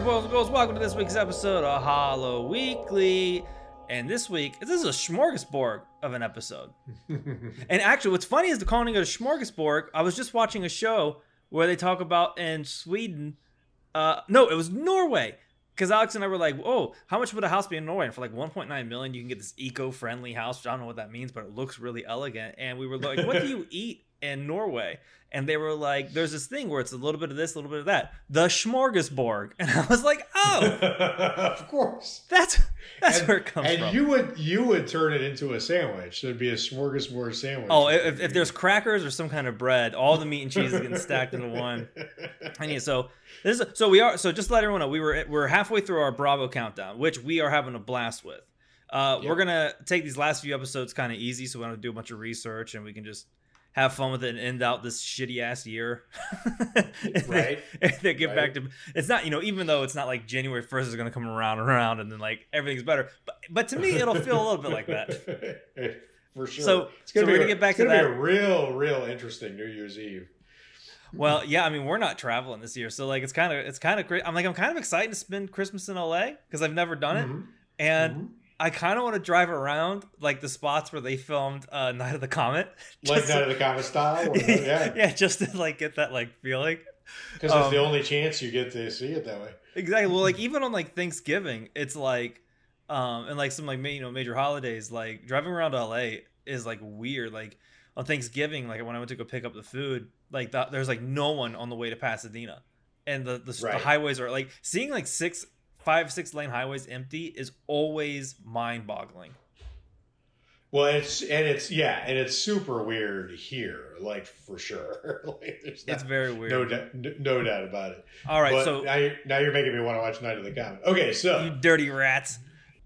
there, boys and girls. Welcome to this week's episode of Hollow Weekly. And this week, this is a smorgasbord of an episode. and actually, what's funny is the calling it a smorgasbord. I was just watching a show where they talk about in Sweden. Uh, no, it was Norway. Because Alex and I were like, "Oh, how much would a house be in Norway?" And for like 1.9 million, you can get this eco-friendly house. I don't know what that means, but it looks really elegant. And we were like, "What do you eat in Norway?" And they were like, "There's this thing where it's a little bit of this, a little bit of that, the smorgasbord." And I was like, "Oh, of course. that's that's and, where it comes and from." And you would you would turn it into a sandwich. There'd be a smorgasbord sandwich. Oh, if, if there's crackers or some kind of bread, all the meat and cheese is getting stacked into one. And yeah, so this is so we are so just to let everyone know we were we're halfway through our Bravo countdown, which we are having a blast with. Uh, Yep. We're gonna take these last few episodes kind of easy, so we don't do a bunch of research, and we can just have fun with it and end out this shitty ass year. And Right. and then get back to it's not you know even though it's not like January first is gonna come around and around and then like everything's better, but but to me it'll feel a little bit like that. For sure. So- it's gonna we're be gonna get back it's to that. Be a real, real interesting New Year's Eve. Well, yeah, I mean, we're not traveling this year, so like it's kind of it's kind of great. I'm like I'm kind of excited to spend Christmas in LA because I've never done it, Mhm. and Mhm. I kind of want to drive around like the spots where they filmed uh, Night of the Comet, like Night to- of the Comet style. Or, yeah, yeah, just to like get that like feeling. because Um, it's the only chance you get to see it that way. Exactly. Well, like even on like Thanksgiving, it's like, um, and like some like you know major holidays, like driving around LA is like weird. Like on Thanksgiving, like when I went to go pick up the food, like the, there's like no one on the way to Pasadena, and the the, the highways are like seeing like six, five, six lane highways empty is always mind boggling. Well, it's and it's yeah, and it's super weird here, like for sure. like, there's It's very weird. no doubt, no doubt about it. All right, But so now you're, now you're making me want to watch Night of the Comet. Okay, so you dirty rats.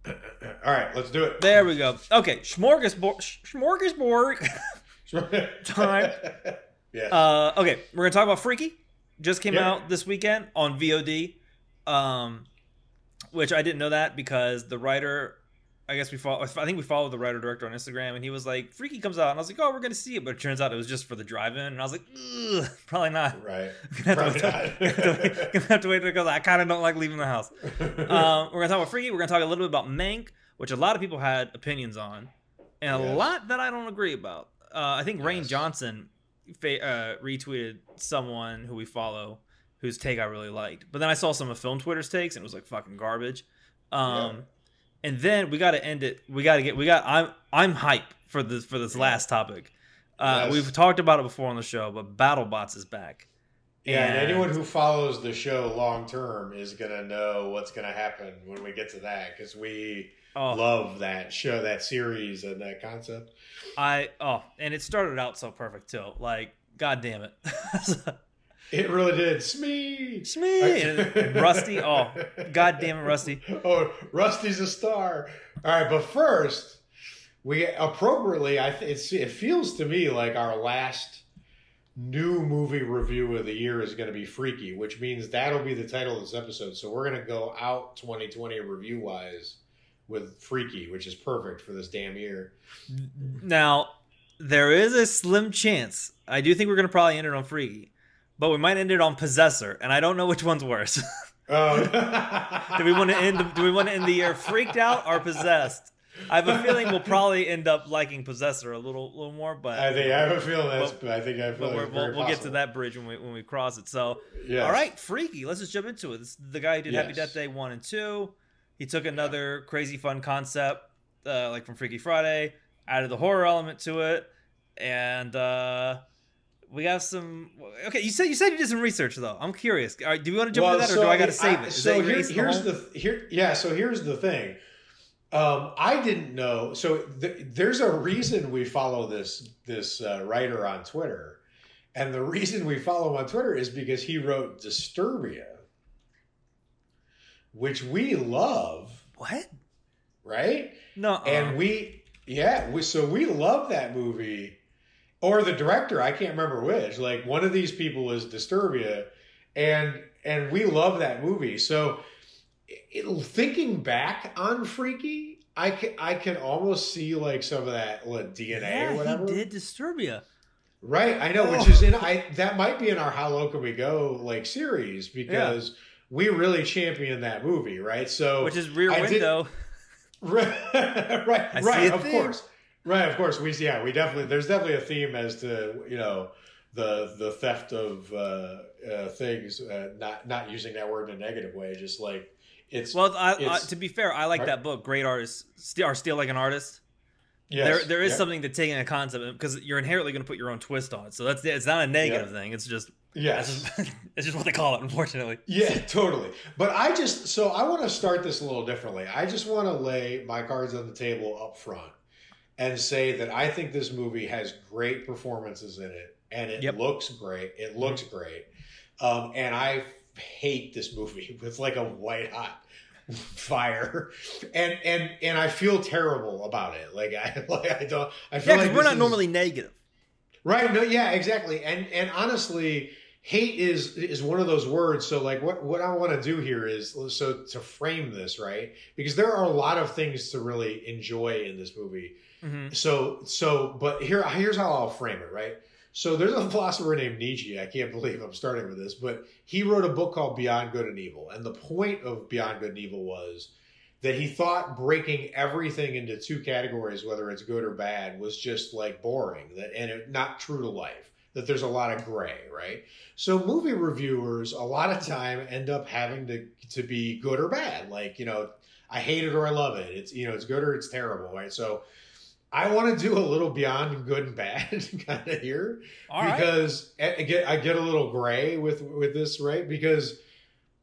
all right, let's do it. There we go. Okay, smorgasbord, smorgasbord. Time. yeah. Uh, okay, we're gonna talk about Freaky. Just came out this weekend on VOD, um, which I didn't know that because the writer, I guess we follow. I think we followed the writer director on Instagram, and he was like, "Freaky comes out," and I was like, "Oh, we're gonna see it," but it turns out it was just for the drive-in, and I was like, Ugh, "Probably not." right. Gonna Probably wait till- gonna have to wait- gonna have to wait because I kind of don't like leaving the house. Um, we're gonna talk about Freaky. We're gonna talk a little bit about Mank, which a lot of people had opinions on, and a lot that I don't agree about. Uh, I think Rian Johnson fa- uh, retweeted someone who we follow whose take I really liked, but then I saw some of Film Twitter's takes and it was like fucking garbage. Um, And then we got to end it. We got to get. We got. I'm. I'm hype for this for this Yeah. last topic. Uh, Yes. We've talked about it before on the show, but BattleBots is back. yeah, and And- anyone who follows the show long term is gonna know what's gonna happen when we get to that because we Oh, love that show, that series, and that concept. I oh, and it started out so perfect too. Like, god damn it, It really did. Smee. Smee and, Rusty. Oh, god damn it, Rusty. Oh, Rusty's a star. All right, but first, we appropriately, I th- it feels to me like our last new movie review of the year is going to be Freaky, which means that'll be the title of this episode. So we're going to go out 2020 review wise with Freaky, which is perfect for this damn year. Now, there is a slim chance. I do think we're gonna probably end it on Freaky, but we might end it on Possessor, and I don't know which one's worse. Oh. do we want to end? Do we want to end the year freaked out or possessed? I have a feeling we'll probably end up liking Possessor a little, little more, but I think I have a feeling that's. But- I think I feel but like we'll, we'll get to that bridge when we when we cross it. So, Yes. all right, Freaky. Let's just jump into it. This is the guy who did Happy Death Day one and two. He took another crazy fun concept, uh, like from Freaky Friday, added the horror element to it, and uh, we have some. Okay, you said you said you did some research though. I'm curious. All right, do we want to jump Well, into that, or do I got to I- save it? Is so here- the here's the here. Yeah. So here's the thing. Um, I didn't know. So th- there's a reason we follow this this uh, writer on Twitter, and the reason we follow him on Twitter is because he wrote Disturbia, which we love, what? right? No, And we, yeah, we, so we love that movie, or the director. I can't remember which. Like one of these people was Disturbia, and and we love that movie. So it, thinking back on Freaky, I can I can almost see like some of that like, DNA yeah, or whatever. he did Disturbia. Right, I know, Oh. which is in I that might be in our How Low Can We Go like series because we really champion that movie, right? So which is Rear I did- Window. right, right, I right. Of course, right. Of course, we yeah, we definitely. There's definitely a theme as to you know the the theft of uh, uh, things, uh, not not using that word in a negative way. Just like it's Well, I, I, It's- to be fair, I like Right. that book. Great artists still are still like an artist. yes, there, there is yeah, something to taking a concept because you're inherently going to put your own twist on it. So that's it's not a negative thing. It's just yes. that's just, it's just what they call it. Unfortunately, Yeah, totally. But I just so I want to start this a little differently. I just want to lay my cards on the table up front and say that I think this movie has great performances in it, and it Yep. looks great. It looks great, um, and I hate this movie with like a white hot fire, and and and I feel terrible about it. Like I like I don't. I feel because like we're not is- normally negative. Right. No. Yeah. Exactly. And and honestly, hate is is one of those words. So like, what what I want to do here is so to frame this right because there are a lot of things to really enjoy in this movie. Hmm So so, but here here's how I'll frame it. Right. So there's a philosopher named Nietzsche. I can't believe I'm starting with this, but he wrote a book called Beyond Good and Evil, and the point of Beyond Good and Evil was that he thought breaking everything into two categories, whether it's good or bad, was just like boring. That and it, not true to life. That there's a lot of gray, right? So movie reviewers a lot of time end up having to to be good or bad. Like you know, I hate it or I love it. It's you know, it's good or it's terrible, right? So. I want to do a little beyond good and bad kind of here All right. because I I get I get a little gray with with this, right? Because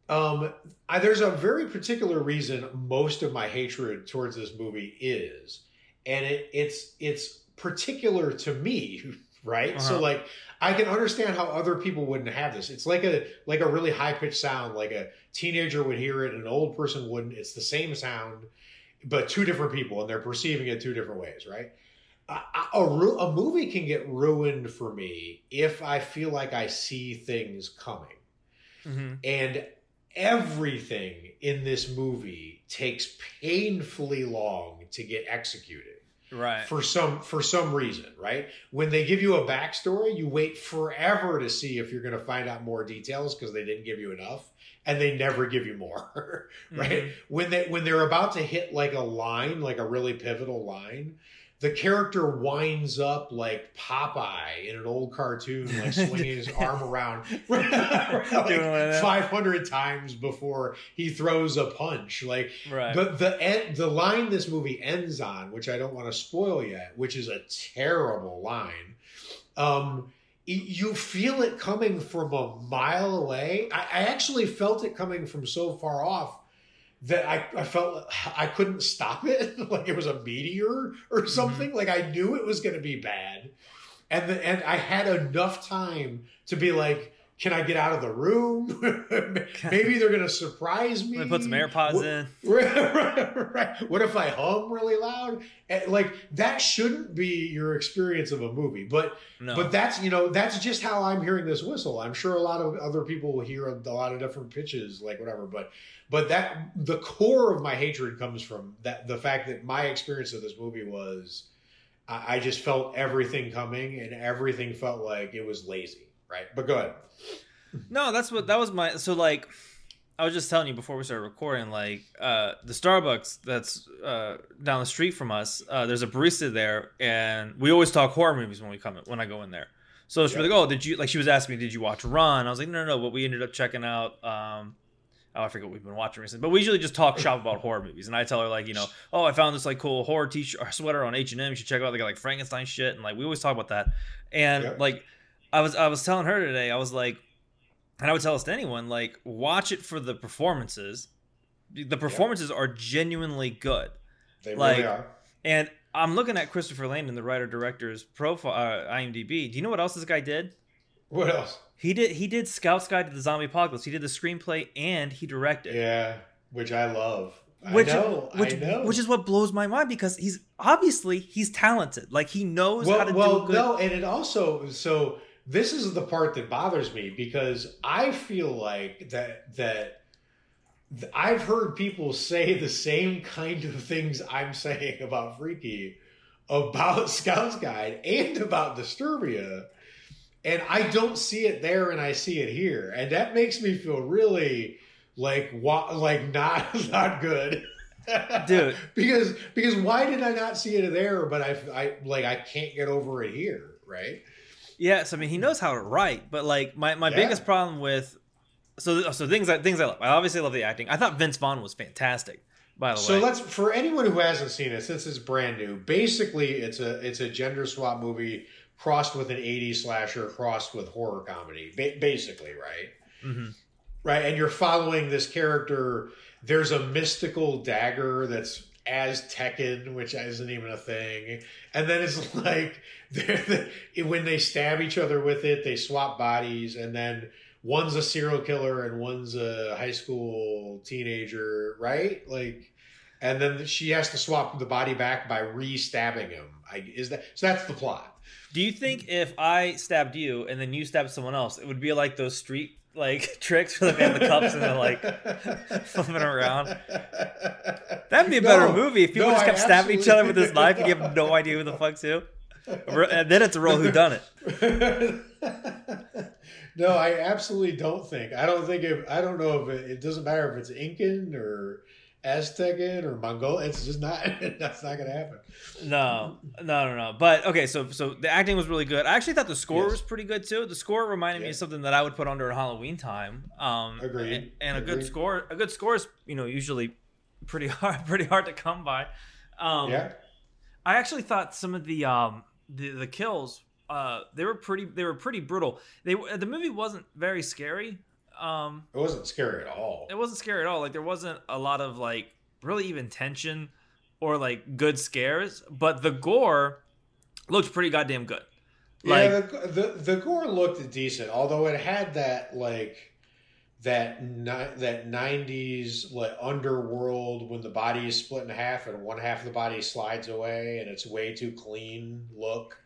um, I, there's a very particular reason most of my hatred towards this movie is, and it it's it's particular to me, right? So Uh-huh. like I can understand how other people wouldn't have this. It's like a like a really high pitched sound, like a teenager would hear it, and an old person wouldn't. It's the same sound, but two different people, and they're perceiving it two different ways, right? a, a, a movie can get ruined for me if I feel like I see things coming. hmm And everything in this movie takes painfully long to get executed Right. for some for some reason, right? When they give you a backstory, you wait forever to see if you're going to find out more details because they didn't give you enough, and they never give you more, right? Mhm. When they when they're about to hit like a line, like a really pivotal line, the character winds up like Popeye in an old cartoon, like swinging his arm around Doing one of like 500 times before he throws a punch. Like Right. the the end, the line this movie ends on, which I don't want to spoil yet, which is a terrible line. Um, you feel it coming from a mile away. I, I actually felt it coming from so far off that I, I felt I couldn't stop it, like it was a meteor or mm-hmm. something. Like I knew it was going to be bad, and the, and I had enough time to be like, "Can I get out of the room? Maybe they're going to surprise me." Put some AirPods What- in. right, right, right. What if I hum really loud? And, like that shouldn't be your experience of a movie, but No. but that's you know that's just how I'm hearing this whistle. I'm sure a lot of other people will hear a, a lot of different pitches, like whatever. But but that the core of my hatred comes from that the fact that my experience of this movie was I, I just felt everything coming and everything felt like it was lazy. Right, but go ahead. No, that's what that was my so like I was just telling you before we started recording, like uh the Starbucks that's uh down the street from us, uh there's a barista there and we always talk horror movies when we come in, when I go in there. So she's Yeah. like, Oh, did you like she was asking me, Did you watch Run? I was like, No, no, no, but we ended up checking out um Oh, I forget what we've been watching recently, but we usually just talk shop about horror movies, and I tell her like, you know, oh, I found this like cool horror t-shirt or sweater on H and M. You should check it out. They got like Frankenstein shit, and like we always talk about that. And Yep. like, I was I was telling her today, I was like, and I would tell this to anyone, like, watch it for the performances. The performances are genuinely good, They Like- really are. and I'm looking at Christopher Landon, the writer director's profile, uh, IMDb. Do you know what else this guy did? What else? He did he did Scout's Guide to the Zombie Apocalypse. He did the screenplay and he directed. Yeah, which I love. Which, I know. which, I know. which is what blows my mind because he's obviously he's talented. Like he knows how to well, do good. Well, no, and it also so this is the part that bothers me because I feel like that that th- I've heard people say the same kind of things I'm saying about Freaky, about Scouts Guide, and about Disturbia, and I don't see it there, and I see it here, and that makes me feel really like wa- like not not good. Dude. because because why did I not see it there but I I like I can't get over it here, right? Yes, I mean he knows how to write, but like my, my Yeah. biggest problem with so so things I things I love. I obviously love the acting. I thought Vince Vaughn was fantastic. By the So way, so let's for anyone who hasn't seen it, since it's brand new, basically it's a it's a gender swap movie crossed with an 80s slasher crossed with horror comedy. Ba- basically, right? Mhm. Right, and you're following this character. There's a mystical dagger that's as Tekken, which isn't even a thing. And then it's like they're- when they stab each other with it, they swap bodies, and then one's a serial killer and one's a high school teenager, right? Like, and then she has to swap the body back by re-stabbing him. I, is that so? That's the plot. do you think if I stabbed you and then you stabbed someone else, it would be like those street like tricks where they have the cups and they're like flipping around? That'd be a better No. movie if people No, just kept stabbing each other with this knife and you have no idea who the fuck's who. And then it's a real who done it. no, I absolutely don't think. I don't think if I don't know if it, it doesn't matter if it's Incan or Aztecan or Mongol. It's just not. That's not going to happen. No, no, no, no. But okay, so so the acting was really good. I actually thought the score Yes. was pretty good too. The score reminded me of something that I would put on during Halloween time. Um, Agreed. And, and a good score, a good score is you know usually pretty hard, pretty hard to come by. Um, yeah. I actually thought some of the um the the kills uh they were pretty they were pretty brutal. They the movie wasn't very scary. Um, It wasn't scary at all. it wasn't scary at all. Like there wasn't a lot of like really even tension or like good scares, but the gore looked pretty goddamn good. Like yeah, the, the the gore looked decent, although it had that like that ni- that nineties like underworld when the body is split in half and one half of the body slides away and it's way too clean look.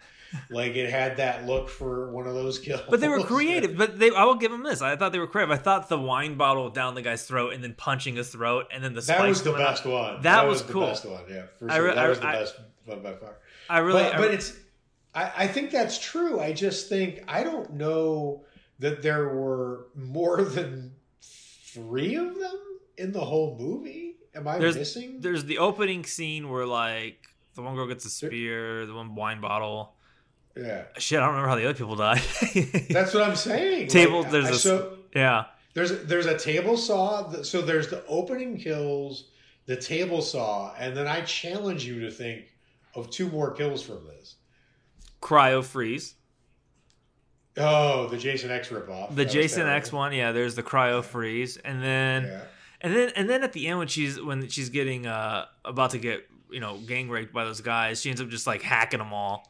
Like it had that look for one of those kills. but they were creative. But they I will give them this. I thought they were creative. I thought the wine bottle down the guy's throat and then punching his throat and then the that was the coming out. best one. That was the cool. best one. Yeah, for sure. re- that was the I- best one by far. I really but, I- but it's I, I think that's true i just think i don't know that there were more than three of them in the whole movie am i There's- missing there's the opening scene where like the one girl gets a spear, the one wine bottle. Yeah Shit, I don't remember how the other people died. that's what i'm saying Table- Like, there's I- a- so yeah. there's there's a table saw that- so there's the opening kills the table saw and then i challenge you to think of two more kills from this Cryo freeze. oh the jason x ripoff The That Jason. X one, yeah, there's the cryo freeze. And then yeah. And then and then at the end when she's when she's getting uh about to get you know gang raped by those guys, she ends up just like hacking them all.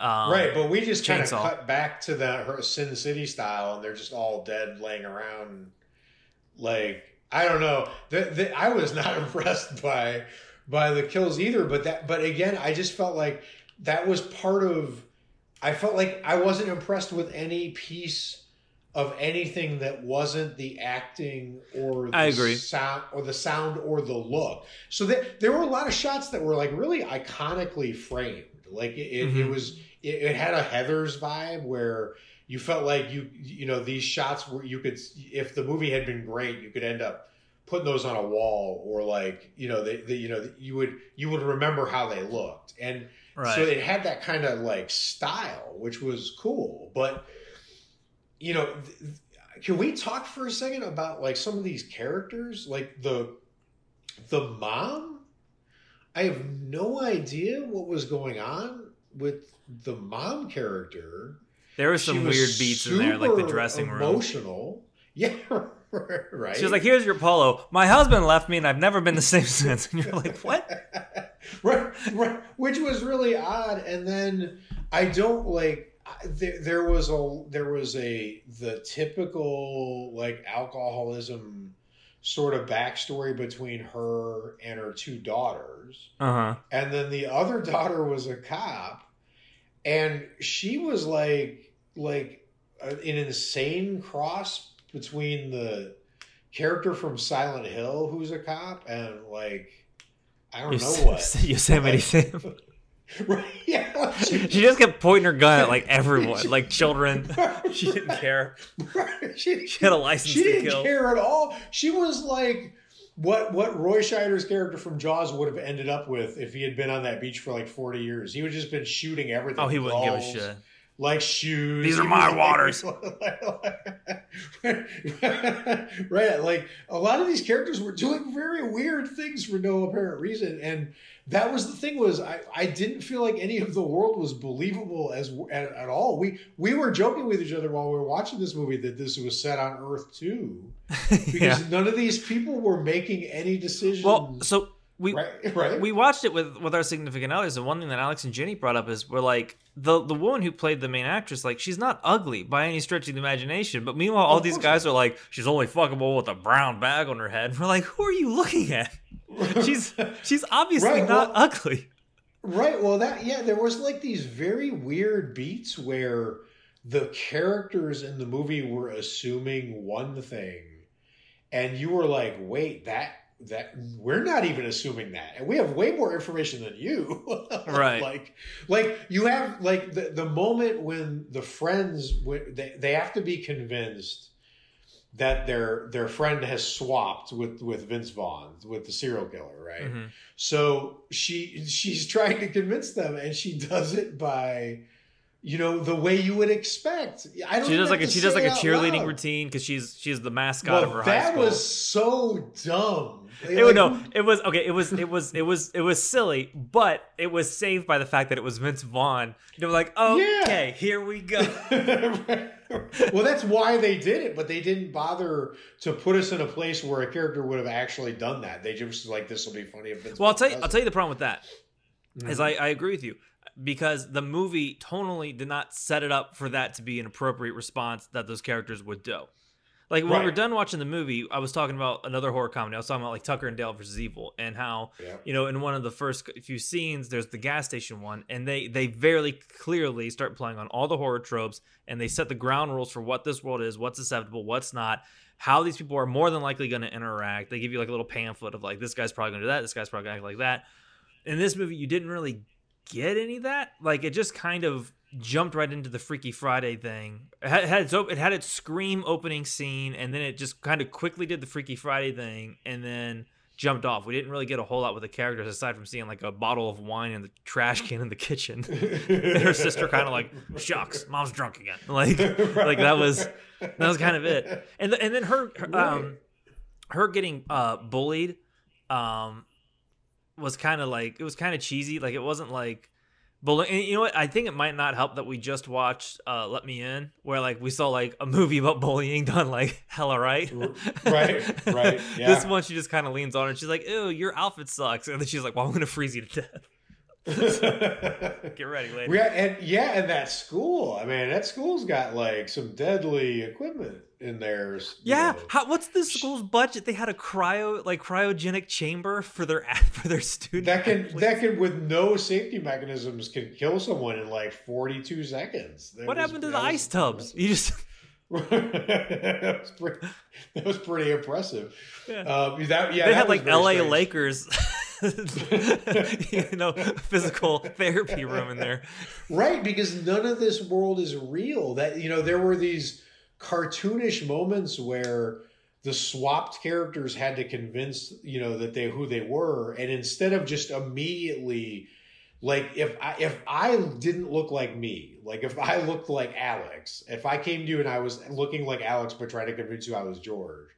Um, right, but we just kind of cut back to the her Sin City style, and they're just all dead, laying around. Like I don't know, the, the, I was not impressed by by the kills either. But that, but again, I just felt like that was part of. I felt like I wasn't impressed with any piece of anything that wasn't the acting or the I agree. sound or the sound or the look. So that, there were a lot of shots that were like really iconically framed. Like it, it, it was it, it had a Heather's vibe where you felt like you you know these shots were you could if the movie had been great you could end up putting those on a wall or like you know they, they you know you would you would remember how they looked. And Right. so it had that kind of like style which was cool. But you know can we talk for a second about like some of these characters? Like the the mom? I have no idea what was going on with the mom character there was some was weird beats in there, like the dressing room. emotional yeah right She was like, "Here's your polo. My husband left me, and I've never been the same since." And you're like, "What?" right, right, which was really odd. And then I don't like there, there was a there was a the typical like alcoholism sort of backstory between her and her two daughters, Uh huh. and then the other daughter was a cop, and she was like like uh, an insane cross between the character from Silent Hill who's a cop and like I don't know what Yosemite Sam. right? Yeah. She, she just kept pointing her gun at like everyone, like children. She didn't care. She, She had a license she didn't kill. care at all. She was like what what Roy Scheider's character from Jaws would have ended up with if he had been on that beach for like forty years. He would have just been shooting everything. Oh, he wouldn't give a shit. Like shoes. These are my waters. right. Like a lot of these characters were doing very weird things for no apparent reason. And that was the thing was I, I didn't feel like any of the world was believable as at, at all. We we were joking with each other while we were watching this movie that this was set on Earth too, because yeah. none of these people were making any decisions. Well, so we right, right. we watched it with with our significant others, and one thing that Alex and Jenny brought up is we're like the the woman who played the main actress, like she's not ugly by any stretch of the imagination. But meanwhile, all these guys are like, she's only fuckable with a brown bag on her head. And we're like, who are you looking at? She's she's obviously Right, not well- ugly. Right. Well, that yeah, there was like these very weird beats where the characters in the movie were assuming one thing, and you were like, "Wait, that that we're not even assuming that, and we have way more information than you." Right. like, like you have like the the moment when the friends they they have to be convinced that their their friend has swapped with with Vince Vaughn with the serial killer, right? Mhm. So she she's trying to convince them, and she does it by, you know, the way you would expect. I don't. She does like a she does like a cheerleading routine because she's she's the mascot Well, of her high school. that was so dumb. It, was no, it was okay. It was it was it was it was silly, but it was saved by the fact that it was Vince Vaughn. They were like, okay, here we go. well, that's why they did it, but they didn't bother to put us in a place where a character would have actually done that. They just was like, "This will be funny if Vince." Well, I'll tell you. I'll tell you the problem with that Mm-hmm. is I, I agree with you because the movie tonally did not set it up for that to be an appropriate response that those characters would do. Like when Right. we're done watching the movie, I was talking about another horror comedy. I was talking about like Tucker and Dale versus Evil and how Yeah. you know in one of the first few scenes there's the gas station one and they they very clearly start playing on all the horror tropes and they set the ground rules for what this world is, what's acceptable, what's not. How these people are more than likely going to interact. They give you like a little pamphlet of like this guy's probably going to do that, this guy's probably going to act like that in this movie you didn't really get any of that? Like it just kind of jumped right into the freaky friday thing. It had, it had its it had its scream opening scene and then it just kind of quickly did the freaky friday thing and then jumped off. We didn't really get a whole lot with the characters aside from seeing like a bottle of wine in the trash can in the kitchen. And her sister kind of like shucks mom's drunk again. Like like that was that was kind of it. And th- and then her, her um her getting uh bullied um was kind of like it was kind of cheesy like it wasn't like bullying you know what i think it might not help that we just watched uh let me in where like we saw like a movie about bullying done like hella right. Right, right, this one she just kind of leans on and she's like ew your outfit sucks. And then she's like well i'm gonna freeze you to death get ready lady Yeah, and yeah, and that school. I mean, that school's got like some deadly equipment in there. Yeah, how, what's the school's budget? They had a cryo, like cryogenic chamber for their for their students. that can that can with no safety mechanisms can kill someone in like forty two seconds. That What was- happened to the ice tubs? You just that, was pretty, that was pretty impressive. Yeah. Um, that, yeah, they that had like L.A. strange. Lakers, you know, physical therapy room in there. Right, because none of this world is real. That you know, there were these cartoonish moments where the swapped characters had to convince you know that they who they were, and instead of just immediately, like if I if I didn't look like me, like if I looked like Alex, if I came to you and I was looking like Alex but trying to convince you I was George.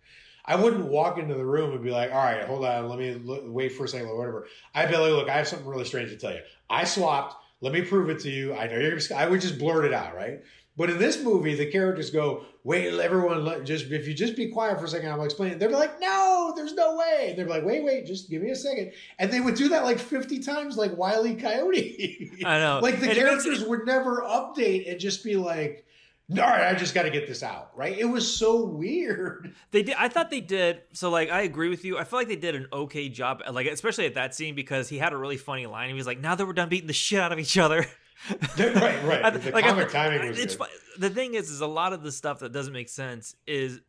I wouldn't walk into the room and be like, "All right, hold on, let me look, wait for a second, or whatever." I'd be like, "Look, I have something really strange to tell you. I swapped. Let me prove it to you. I know you're. I would just blurt it out, right? But in this movie, the characters go, "Wait, everyone, let, just if you just be quiet for a second, I'll explain." They're like, "No, there's no way." And they're like, "Wait, wait, just give me a second. And they would do that like fifty times, like Wiley Coyote. I know, like the it characters it- would never update and just be like, "All right, I just got to get this out." Right? It was so weird. They did. I thought they did. So like, I agree with you. I feel like they did an okay job, like especially at that scene because he had a really funny line. He was like, "Now that we're done beating the shit out of each other." right, right. The like, I- comic timing was it's good. the thing is, is a lot of the stuff that doesn't make sense is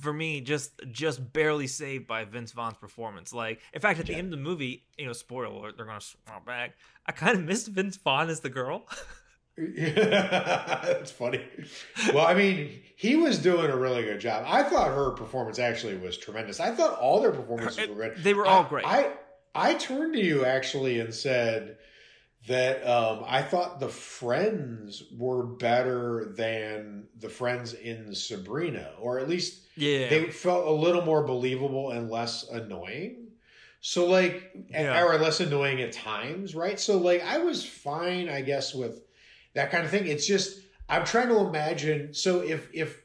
for me just just barely saved by Vince Vaughn's performance. Like, in fact, at the Yeah. end of the movie, you know, spoiler alert, they're gonna swap back. I kind of missed Vince Vaughn as the girl. That's funny. Well, I mean, he was doing a really good job. I thought her performance actually was tremendous. I thought all their performances were good. They were all great. I I turned to you actually and said that um, I thought the friends were better than the friends in Sabrina, or at least yeah, they felt a little more believable and less annoying. So like, Yeah. or less annoying at times, right? So like, I was fine, I guess, with that kind of thing. It's just I'm trying to imagine. So if if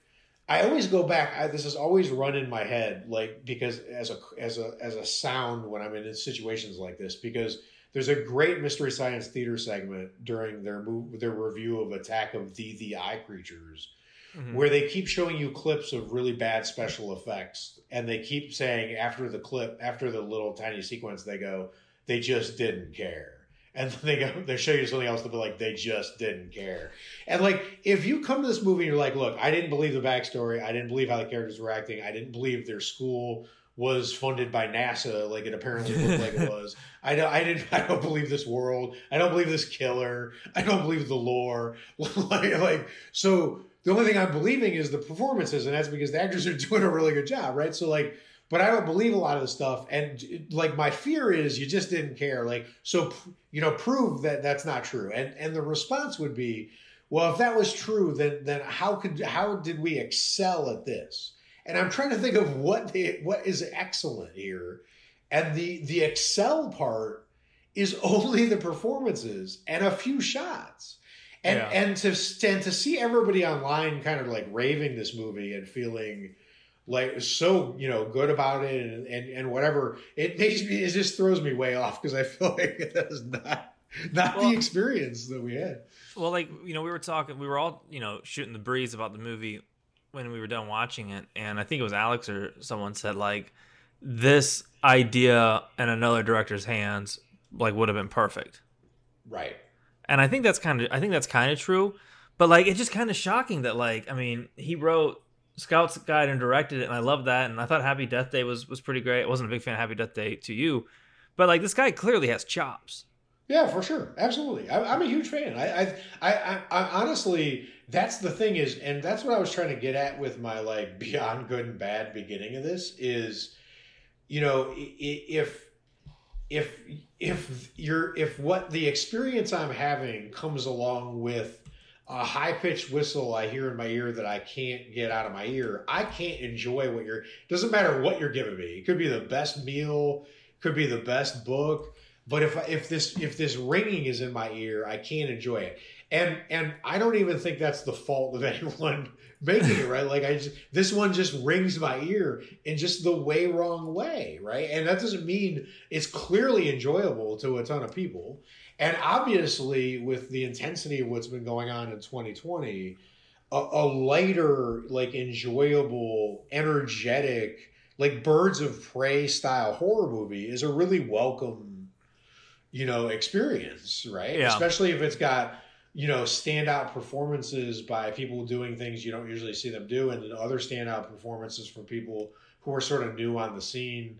I always go back, I, this has always run in my head, like because as a as a as a sound when I'm in situations like this, because there's a great mystery science theater segment during their move their review of Attack of the the Eye Creatures Mhm. where they keep showing you clips of really bad special effects and they keep saying after the clip after the little tiny sequence they go they just didn't care and they go they show you something else to be like they just didn't care. And like if you come to this movie and you're like look i didn't believe the backstory. I didn't believe how the characters were acting. I didn't believe their school was funded by nasa like it apparently looked like it was. I don't i didn't i don't believe this world. I don't believe this killer. I don't believe the lore. Like, like so the only thing I'm believing is the performances, and that's because the actors are doing a really good job, right? So like, but I don't believe a lot of the stuff, and like my fear is you just didn't care, like so you know prove that that's not true, and and the response would be, well, if that was true, then then how could how did we excel at this? And I'm trying to think of what the, what is excellent here, and the the excel part is only the performances and a few shots and Yeah. and to and to see everybody online kind of like raving this movie and feeling like so you know good about it and and, and whatever it makes me it just throws me way off because I feel like that is not not Well- the experience that we had. Well, like you know, we were talking, we were all you know shooting the breeze about the movie when we were done watching it, and I think it was Alex or someone said like this idea in another director's hands like would have been perfect, Right. and I think that's kind of I think that's kind of true, but like it's just kind of shocking that like I mean he wrote Scout's Guide and directed it, and I love that, and I thought Happy Death Day was was pretty great. I wasn't a big fan of Happy Death Day to you, but like this guy clearly has chops. Yeah, for sure, absolutely. I, I'm a huge fan. I, I, I, I, honestly, that's the thing is, and that's what I was trying to get at with my like beyond good and bad beginning of this is, you know, if, if, if you're, if what the experience I'm having comes along with a high pitched whistle I hear in my ear that I can't get out of my ear, I can't enjoy what you're. Doesn't matter what you're giving me. It could be the best meal, could be the best book but if if this if this ringing is in my ear, I can't enjoy it. And and I don't even think that's the fault of anyone making it right. Like I just this one just rings my ear in just the way wrong way, right? And that doesn't mean it's clearly enjoyable to a ton of people. And obviously, with the intensity of what's been going on in 2020, a, a lighter, like enjoyable, energetic, like Birds of Prey style horror movie is a really welcome, you know, experience, right? Yeah. Especially if it's got, you know, standout performances by people doing things you don't usually see them do, and then other standout performances from people who are sort of new on the scene.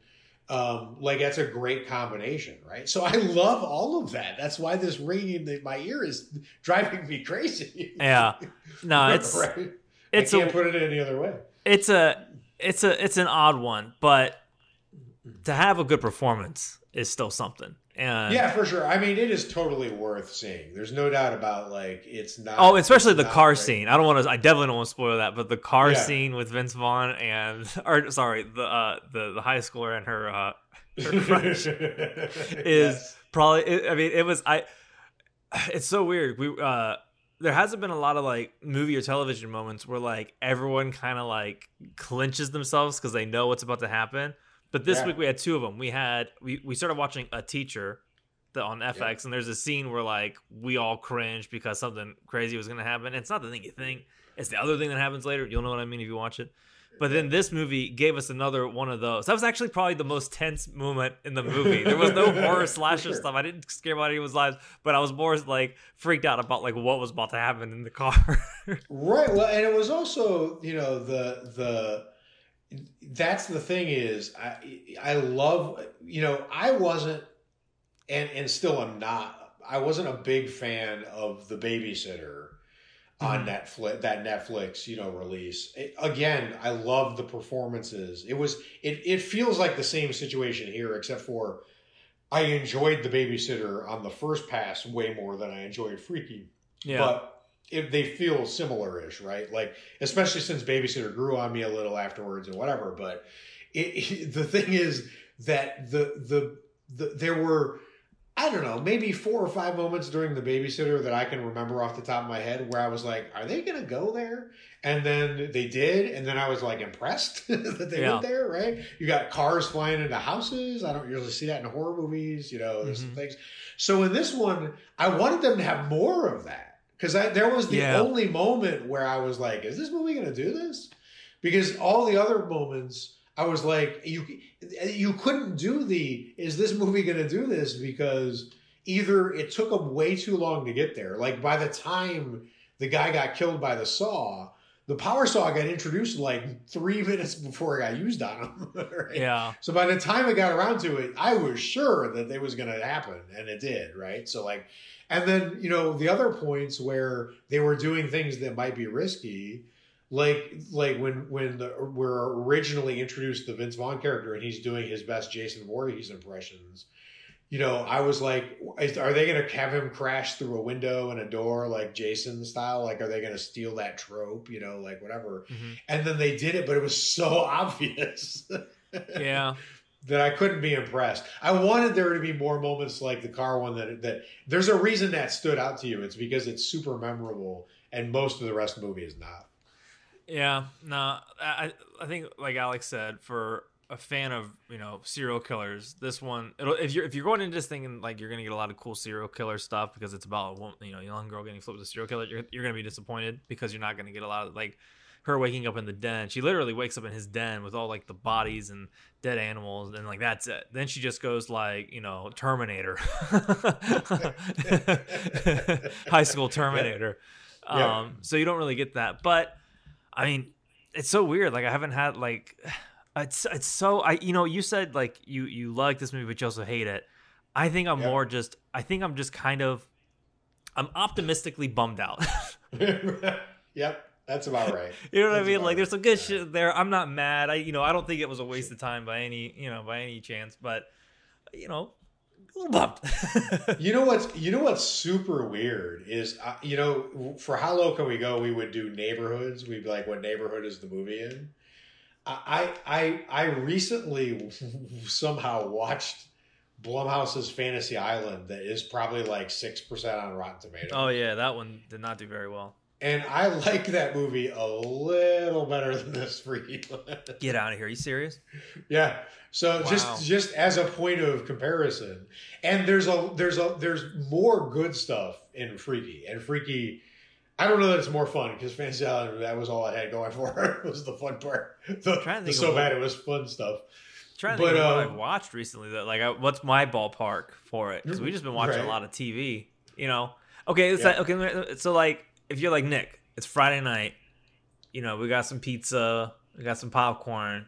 Um, like that's a great combination, right? So I love all of that. That's why this ringing in my ear is driving me crazy. Yeah, no, it's right? it's I a can't put it any other way. it's a it's a it's an odd one, but to have a good performance is still something. And Yeah, for sure. I mean, it is totally worth seeing. There's no doubt about like it's not. Oh, especially the car like- scene. I don't want to. I definitely don't want to spoil that. But the car Yeah. scene with Vince Vaughn and, or sorry, the uh, the the high schooler and her uh, her crush is Yes. probably. It, I mean, it was. I. It's so weird. We uh, there hasn't been a lot of like movie or television moments where like everyone kind of like clinches themselves because they know what's about to happen. But this Yeah. week we had two of them. We had we we started watching a teacher the, on FX, and there's a scene where like we all cringe because something crazy was gonna happen. It's not the thing you think; it's the other thing that happens later. You'll know what I mean if you watch it. But then this movie gave us another one of those. That was actually probably the most tense moment in the movie. There was no horror slasher Sure. stuff. I didn't scare about anyone's lives, but I was more like freaked out about like what was about to happen in the car. Right. Well, and it was also, you know, the the that's the thing is I I love, you know, I wasn't and and still am not. I wasn't a big fan of the babysitter on mm-hmm. Netflix that Netflix, you know, release. It- again, I love the performances. It was it it feels like the same situation here except for I enjoyed the babysitter on the first pass way more than I enjoyed Freaky but if they feel similar-ish, right? Like especially since Babysitter grew on me a little afterwards and whatever. But it, the thing is that the, the the there were I don't know maybe four or five moments during the Babysitter that I can remember off the top of my head where I was like, are they gonna go there? And then they did, and then I was like impressed that they Yeah. went there. Right? You got cars flying into houses. I don't usually see that in horror movies. You know, there's some Mhm. things. So in this one, I wanted them to have more of that because there was the Yeah. only moment where I was like, "Is this movie going to do this?" Because all the other moments, I was like, "You you couldn't do the is this movie going to do this?" Because either it took them way too long to get there. Like by the time the guy got killed by the saw, the power saw got introduced like three minutes before it got used on them. right? yeah. So by the time I got around to it, I was sure that it was going to happen, and it did, right? So like, and then you know the other points where they were doing things that might be risky, like like when when the, we're originally introduced the Vince Vaughn character and he's doing his best Jason Voorhees impressions. You know, I was like, is, are they going to have him crash through a window and a door like Jason style? Like, are they going to steal that trope? You know, like whatever. Mhm. And then they did it, but it was so obvious. Yeah. that I couldn't be impressed. I wanted there to be more moments like the car one that that there's a reason that stood out to you. It's because it's super memorable, and most of the rest of the movie is not. Yeah, no, I I think like Alex said, for a fan of you know serial killers, this one it'll, if you're if you're going into this thinking like you're gonna get a lot of cool serial killer stuff because it's about a woman, you know a young girl getting flipped with a serial killer, you're you're gonna be disappointed because you're not gonna get a lot of like her waking up in the den. She literally wakes up in his den with all like the bodies and dead animals, and like that's it. Then she just goes like you know Terminator, high school Terminator. Yeah. Um, so you don't really get that, but I mean, it's so weird. Like I haven't had like it's it's so I you know you said like you you like this movie but you also hate it. I think I'm Yeah. more just I think I'm just kind of I'm optimistically bummed out. yep, that's about right. you know what I mean? Like there's some good shit there. I'm not mad. I you know I don't think it was a waste of time by any you know by any chance. But you know, a little bummed. You know what's you know what's super weird is uh, you know for how low can we go? We would do neighborhoods. We'd be like, what neighborhood is the movie in? I I I recently somehow watched Blumhouse's Fantasy Island that is probably like six percent on Rotten Tomatoes. oh yeah, that one did not do very well. And I like that movie a little better than this freaky one. Get out of here. Are you serious? Yeah. So Wow. just just as a point of comparison, and there's a there's a there's more good stuff in Freaky, and Freaky. I don't know that it's more fun because Fantasy Island that was all I had going for it was the fun part. The, the so bad it was fun stuff. trying to But, think of what um, I've watched recently. That like, I, what's my ballpark for it? Because we've just been watching Right. a lot of TV. You know. Okay. It's Yeah. like, okay. So like, if you're like Nick, it's Friday night. You know, we got some pizza. We got some popcorn.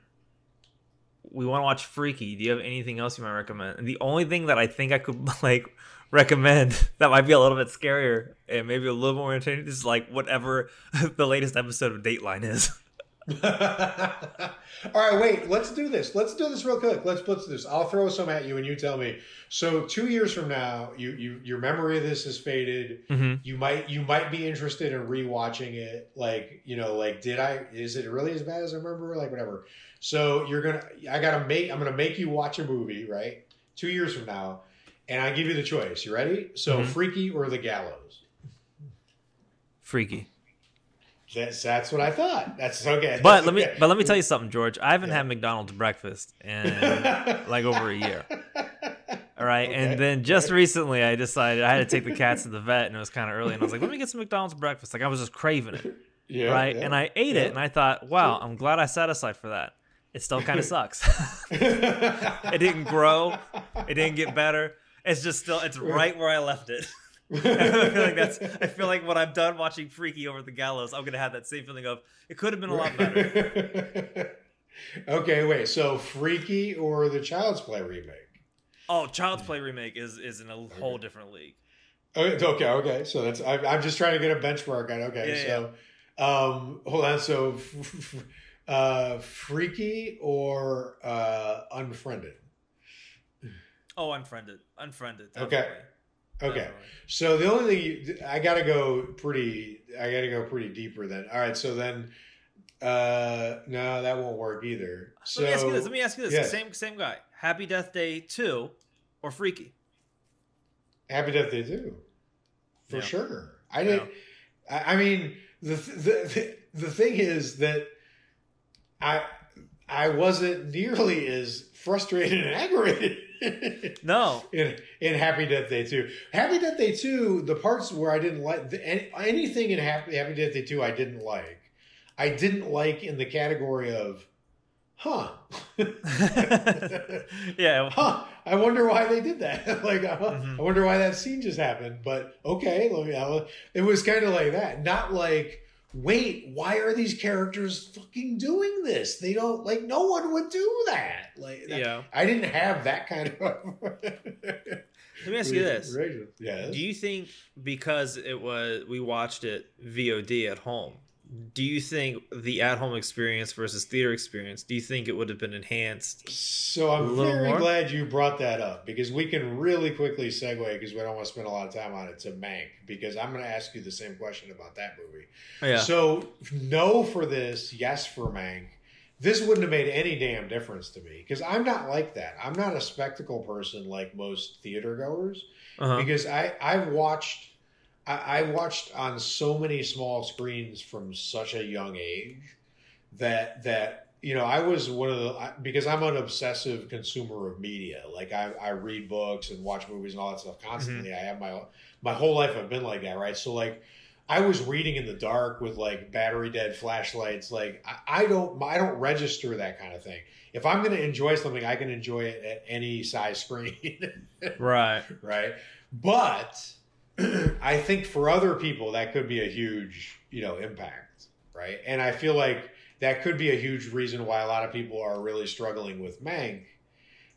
We want to watch Freaky. Do you have anything else you might recommend? And the only thing that I think I could like recommend that might be a little bit scarier and maybe a little more entertaining is like whatever the latest episode of Dateline is. all right, wait. Let's do this. Let's do this real quick. Let's let's do this. I'll throw some at you, and you tell me. So two years from now, you you your memory of this has faded. Mm-hmm. you might you might be interested in rewatching it like you know like did i is it really as bad as i remember like whatever so you're gonna i gotta make i'm gonna make you watch a movie right two years from now and i give you the choice you ready so Mhm. freaky or the gallows Freaky. that's that's what i thought that's okay But let me but let me tell you something, George. I haven't Yeah. had McDonald's breakfast in like over a year. All right. Okay. And then just recently I decided I had to take the cats to the vet and it was kind of early and I was like, let me get some McDonald's breakfast. Like I was just craving it. Yeah, right? yeah, and I ate yeah. it, and I thought, wow, I'm glad I set aside for that. It still kind of sucks. it didn't grow. It didn't get better. It's just still. It's right where I left it. I feel like that's. I feel like when I'm done watching Freaky over the gallows, I'm gonna have that same feeling of it could have been a lot better. okay, wait. So Freaky or the Child's Play remake? Oh, Child's Play remake is is in a whole different league. Okay, okay, okay. So that's I'm, I'm just trying to get a benchmark on. Okay, Yeah, so um, hold on. So, uh, freaky or uh, unfriended? Oh, unfriended, unfriended. Okay. definitely. Okay. Definitely. So the only thing you, I got to go pretty. I got to go pretty deeper then. All right. So then, uh, no, that won't work either. So Let me ask you this. Let me ask you this. yeah. Same same guy. Happy Death Day two, or Freaky? Happy Death Day two, for Yeah. sure. I didn't. I, I mean, the, the the the thing is that I I wasn't nearly as frustrated and aggravated. No. in in Happy Death Day 2. Happy Death Day 2, the parts where I didn't like anything in Happy, Happy Death Day 2 I didn't like. I didn't like in the category of huh. yeah. huh. I wonder why they did that. like uh, Mhm. I wonder why that scene just happened. But okay, let me I'll- it was kind of like that. Not like Wait, why are these characters fucking doing this? They don't like no one would do that. Like that- Yeah. I didn't have that kind of Let me ask you this. Yes. Do you think because it was we watched it VOD at home, do you think the at home experience versus theater experience, do you think it would have been enhanced? So i'm very more? glad you brought that up because we can really quickly segue because we don't want to spend a lot of time on it to Mank because I'm going to ask you the same question about that movie. Yeah. So no for this, yes for Mank. This wouldn't have made any damn difference to me because I'm not like that. I'm not a spectacle person like most theater goers uh-huh. because I I've watched I, I watched on so many small screens from such a young age that that you know I was one of the because I'm an obsessive consumer of media. Like I, I read books and watch movies and all that stuff constantly. Mm-hmm. I have my my whole life I've been like that, right? So like I was reading in the dark with like battery dead flashlights. Like I, I don't I don't register that kind of thing. If I'm going to enjoy something, I can enjoy it at any size screen. Right. right? But I think for other people that could be a huge, you know, impact, right? And I feel like that could be a huge reason why a lot of people are really struggling with Mank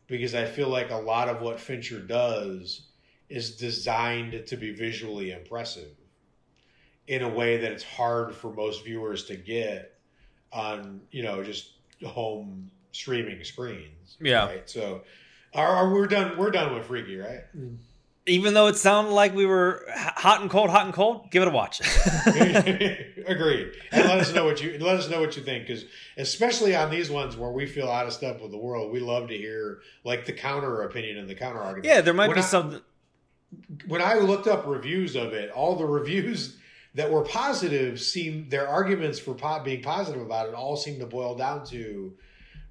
because I feel like a lot of what Fincher does is designed to be visually impressive in a way that it's hard for most viewers to get on, you know, just home streaming screens. Yeah. Right. So are, are we're done we're done with Freaky, right? Mm. Even though it sounded like we were hot and cold, hot and cold, give it a watch. Agreed. And let us know what you let us know what you think because especially on these ones where we feel out of step with the world, we love to hear like the counter opinion and the counter argument. yeah, there might When be I- some. When I looked up reviews of it, all the reviews that were positive seemed their arguments for po- being positive about it all seem to boil down to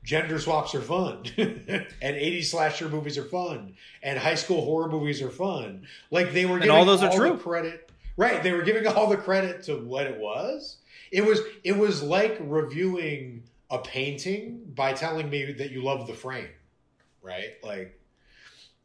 gender swaps are fun. And 80s slasher movies are fun. And high school horror movies are fun. Like they were And giving all those are the true. credit right they were giving all the credit to what it was. It was it was like reviewing a painting by telling me that you love the frame right? Like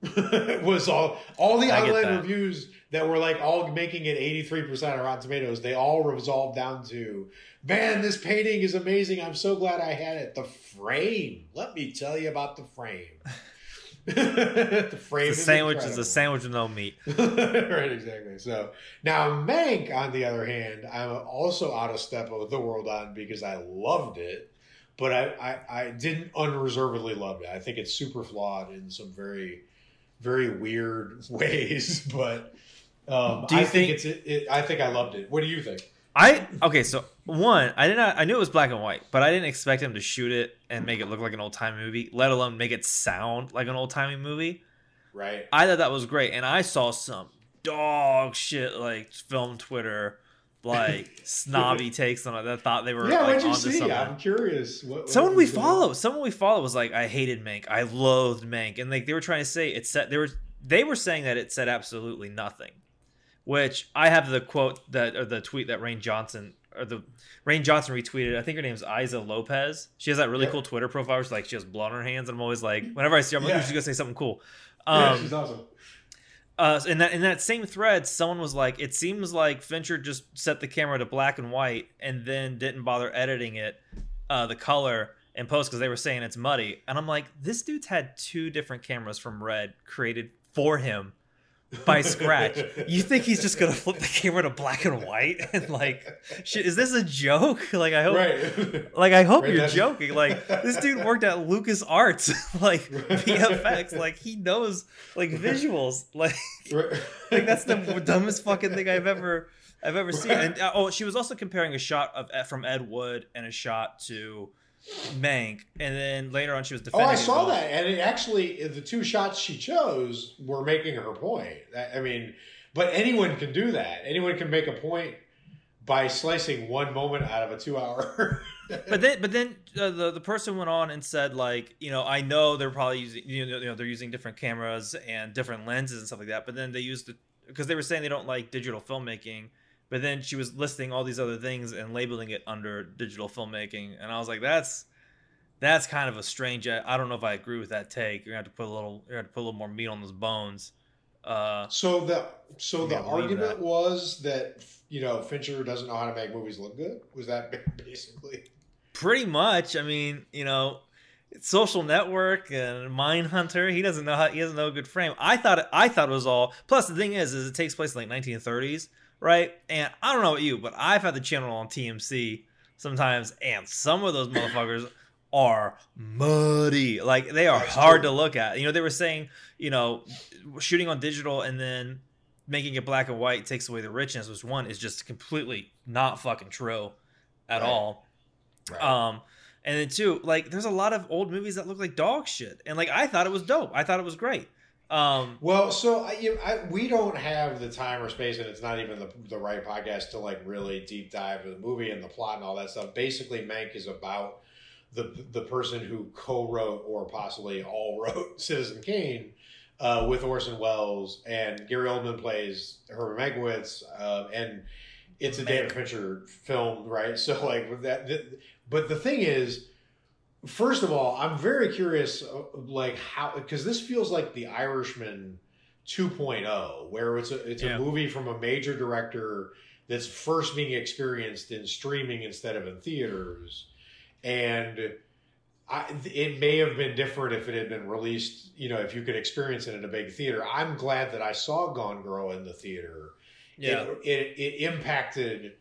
was all all the I online reviews that were like all making it 83% on Rotten Tomatoes, they all resolved down to, man, this painting is amazing. I'm so glad I had it. The frame. Let me tell you about the frame. the frame It's a is sandwich is a sandwich with no meat. right, exactly. So now Mank, on the other hand, I'm also out of step with the world on because I loved it, but I, I, I didn't unreservedly love it. I think it's super flawed in some very, very weird ways. But um, Do you I think, think- it's it, it, I think I loved it. What do you think? I okay, so one, I did not I knew it was black and white, but I didn't expect him to shoot it and make it look like an old time movie, let alone make it sound like an old timey movie. Right. I thought that was great, and I saw some dog shit like film Twitter, like snobby takes on it that thought they were Yeah. like What'd you see? something. I'm curious. What, what Someone we follow, on? someone we follow was like, I hated Mank, I loathed Mank, and like they were trying to say it said they were they were saying that it said absolutely nothing, which I have the quote that or the tweet that Rian Johnson or the Rian Johnson retweeted. I think her name's Issa Lopez. She has that really cool Twitter profile. Where she's like she has blood on her hands, and I'm always like, whenever I see her, I'm like, Yeah. "Oh, she's gonna say something cool. yeah, Um, she's awesome. Uh, in that in that same thread, someone was like, "It seems like Fincher just set the camera to black and white and then didn't bother editing it, uh, the color in post because they were saying it's muddy." And I'm like, "This dude's had two different cameras from Red created for him by scratch. you think he's just gonna flip the camera to black and white and like, shit? Is this a joke? Like, I hope." right. Like I hope Right, you're joking. Like this dude worked at Lucas Arts, like VFX. Like he knows like visuals. Like like that's the dumbest fucking thing I've ever I've ever seen. And uh, oh, she was also comparing a shot of from Ed Wood and a shot to Mank, and then later on she was defending. Oh. I saw that, and it actually the two shots she chose were making her point. I mean, but anyone can do that. Anyone can make a point by slicing one moment out of a two-hour. But then, but then uh, the the person went on and said like, you know, I know they're probably using, you know, you know, they're using different cameras and different lenses and stuff like that. But then they used it because they were saying they don't like digital filmmaking. But then she was listing all these other things and labeling it under digital filmmaking, and I was like, that's that's kind of a strange. I don't know if I agree with that take. You're gonna have to put a little, you're gonna have to put a little more meat on those bones. Uh, so the so the argument that. was that you know Fincher doesn't know how to make movies look good. Was that basically? Pretty much. I mean, you know, social network and Mindhunter He doesn't know how. He doesn't know a good frame. I thought. It, I thought it was all. Plus, the thing is, is it takes place in like 1930s, right? And I don't know about you, but I've had the channel on TMC sometimes, and some of those motherfuckers are muddy. Like they are hard to look at. You know, they were saying, you know, shooting on digital and then making it black and white takes away the richness. Which one is just completely not fucking true at Right. all. Um, and then two, like there's a lot of old movies that look like dog shit, and like I thought it was dope. I thought it was great. Um, Well, so I, you, I, we don't have the time or space, and it's not even the, the right podcast to like really deep dive into the movie and the plot and all that stuff. Basically, Mank is about the the person who co-wrote or possibly all wrote Citizen Kane uh, with Orson Welles, and Gary Oldman plays Herman Mankiewicz, uh, and it's a Mank. David Fincher film, right? So like that, th- but the thing is. First of all, I'm very curious, uh, like how because this feels like The Irishman 2.0, where it's a it's Yeah. a movie from a major director that's first being experienced in streaming instead of in theaters, and I, it may have been different if it had been released. You know, if you could experience it in a big theater. I'm glad that I saw Gone Girl in the theater yeah, it, it, it impacted.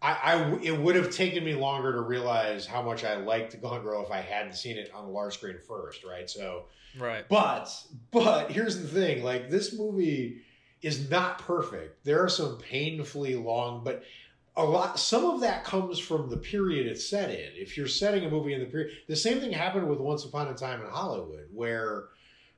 I, I it would have taken me longer to realize how much I liked Gone Girl if I hadn't seen it on the large screen first, right? So, right. but but here's the thing: like this movie is not perfect. There are some painfully long, but a lot. Some of that comes from the period it's set in. If you're setting a movie in the period, the same thing happened with Once Upon a Time in Hollywood, where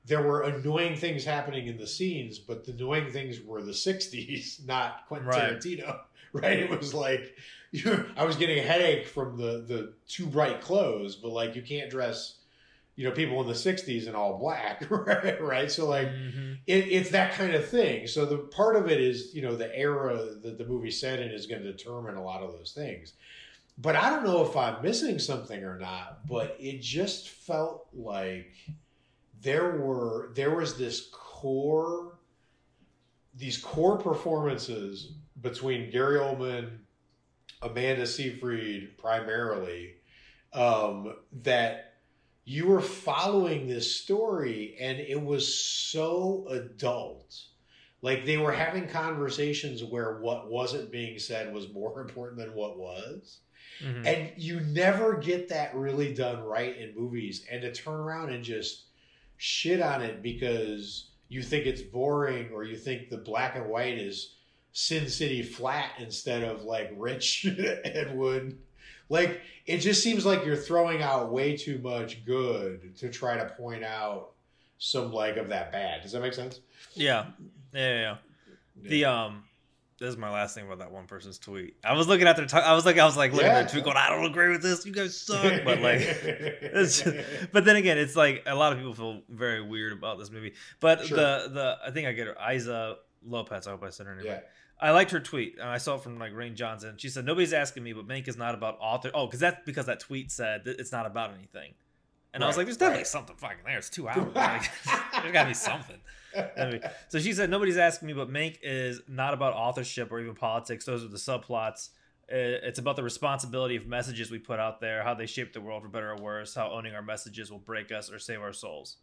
there were annoying things happening in the scenes, but the annoying things were the '60s, not Quentin Right. Tarantino. Right? It was like I was getting a headache from the the too bright clothes, but like you can't dress, you know, people in the '60s in all black, right? Right? So like Mhm. it, it's that kind of thing. So the part of it is, you know, the era that the movie set in is going to determine a lot of those things. But I don't know if I'm missing something or not. But it just felt like there were there was this core, these core performances between Gary Oldman, Amanda Seyfried, primarily, um, that you were following this story and it was so adult. Like they were having conversations where what wasn't being said was more important than what was. Mhm. and you never get that really done right in movies. And to turn around and just shit on it because you think it's boring or you think the black and white is sin city flat instead of like rich ed wood like it just seems like you're throwing out way too much good to try to point out some like of that bad does that make sense yeah, yeah, yeah, yeah. The um, this is my last thing about that one person's tweet. I was looking at their, t- I was like, I was like looking Yeah. at their tweet, going, I don't agree with this. You guys suck. But like, it's but then again, it's like a lot of people feel very weird about this movie. But Sure. the the I think I get her Issa Lopez. I hope I said her name. yeah right. I liked her tweet. and I saw it from like Rian Johnson. She said nobody's asking me, but Mank is not about author. Oh, because that's because that tweet said that it's not about anything. And I was like, there's definitely right. something fucking there. It's two hours. Like, there's got to be something. Anyway, so she said nobody's asking me, but Mank is not about authorship or even politics. Those are the subplots. Uh, It's about the responsibility of messages we put out there, how they shape the world for better or worse, how owning our messages will break us or save our souls.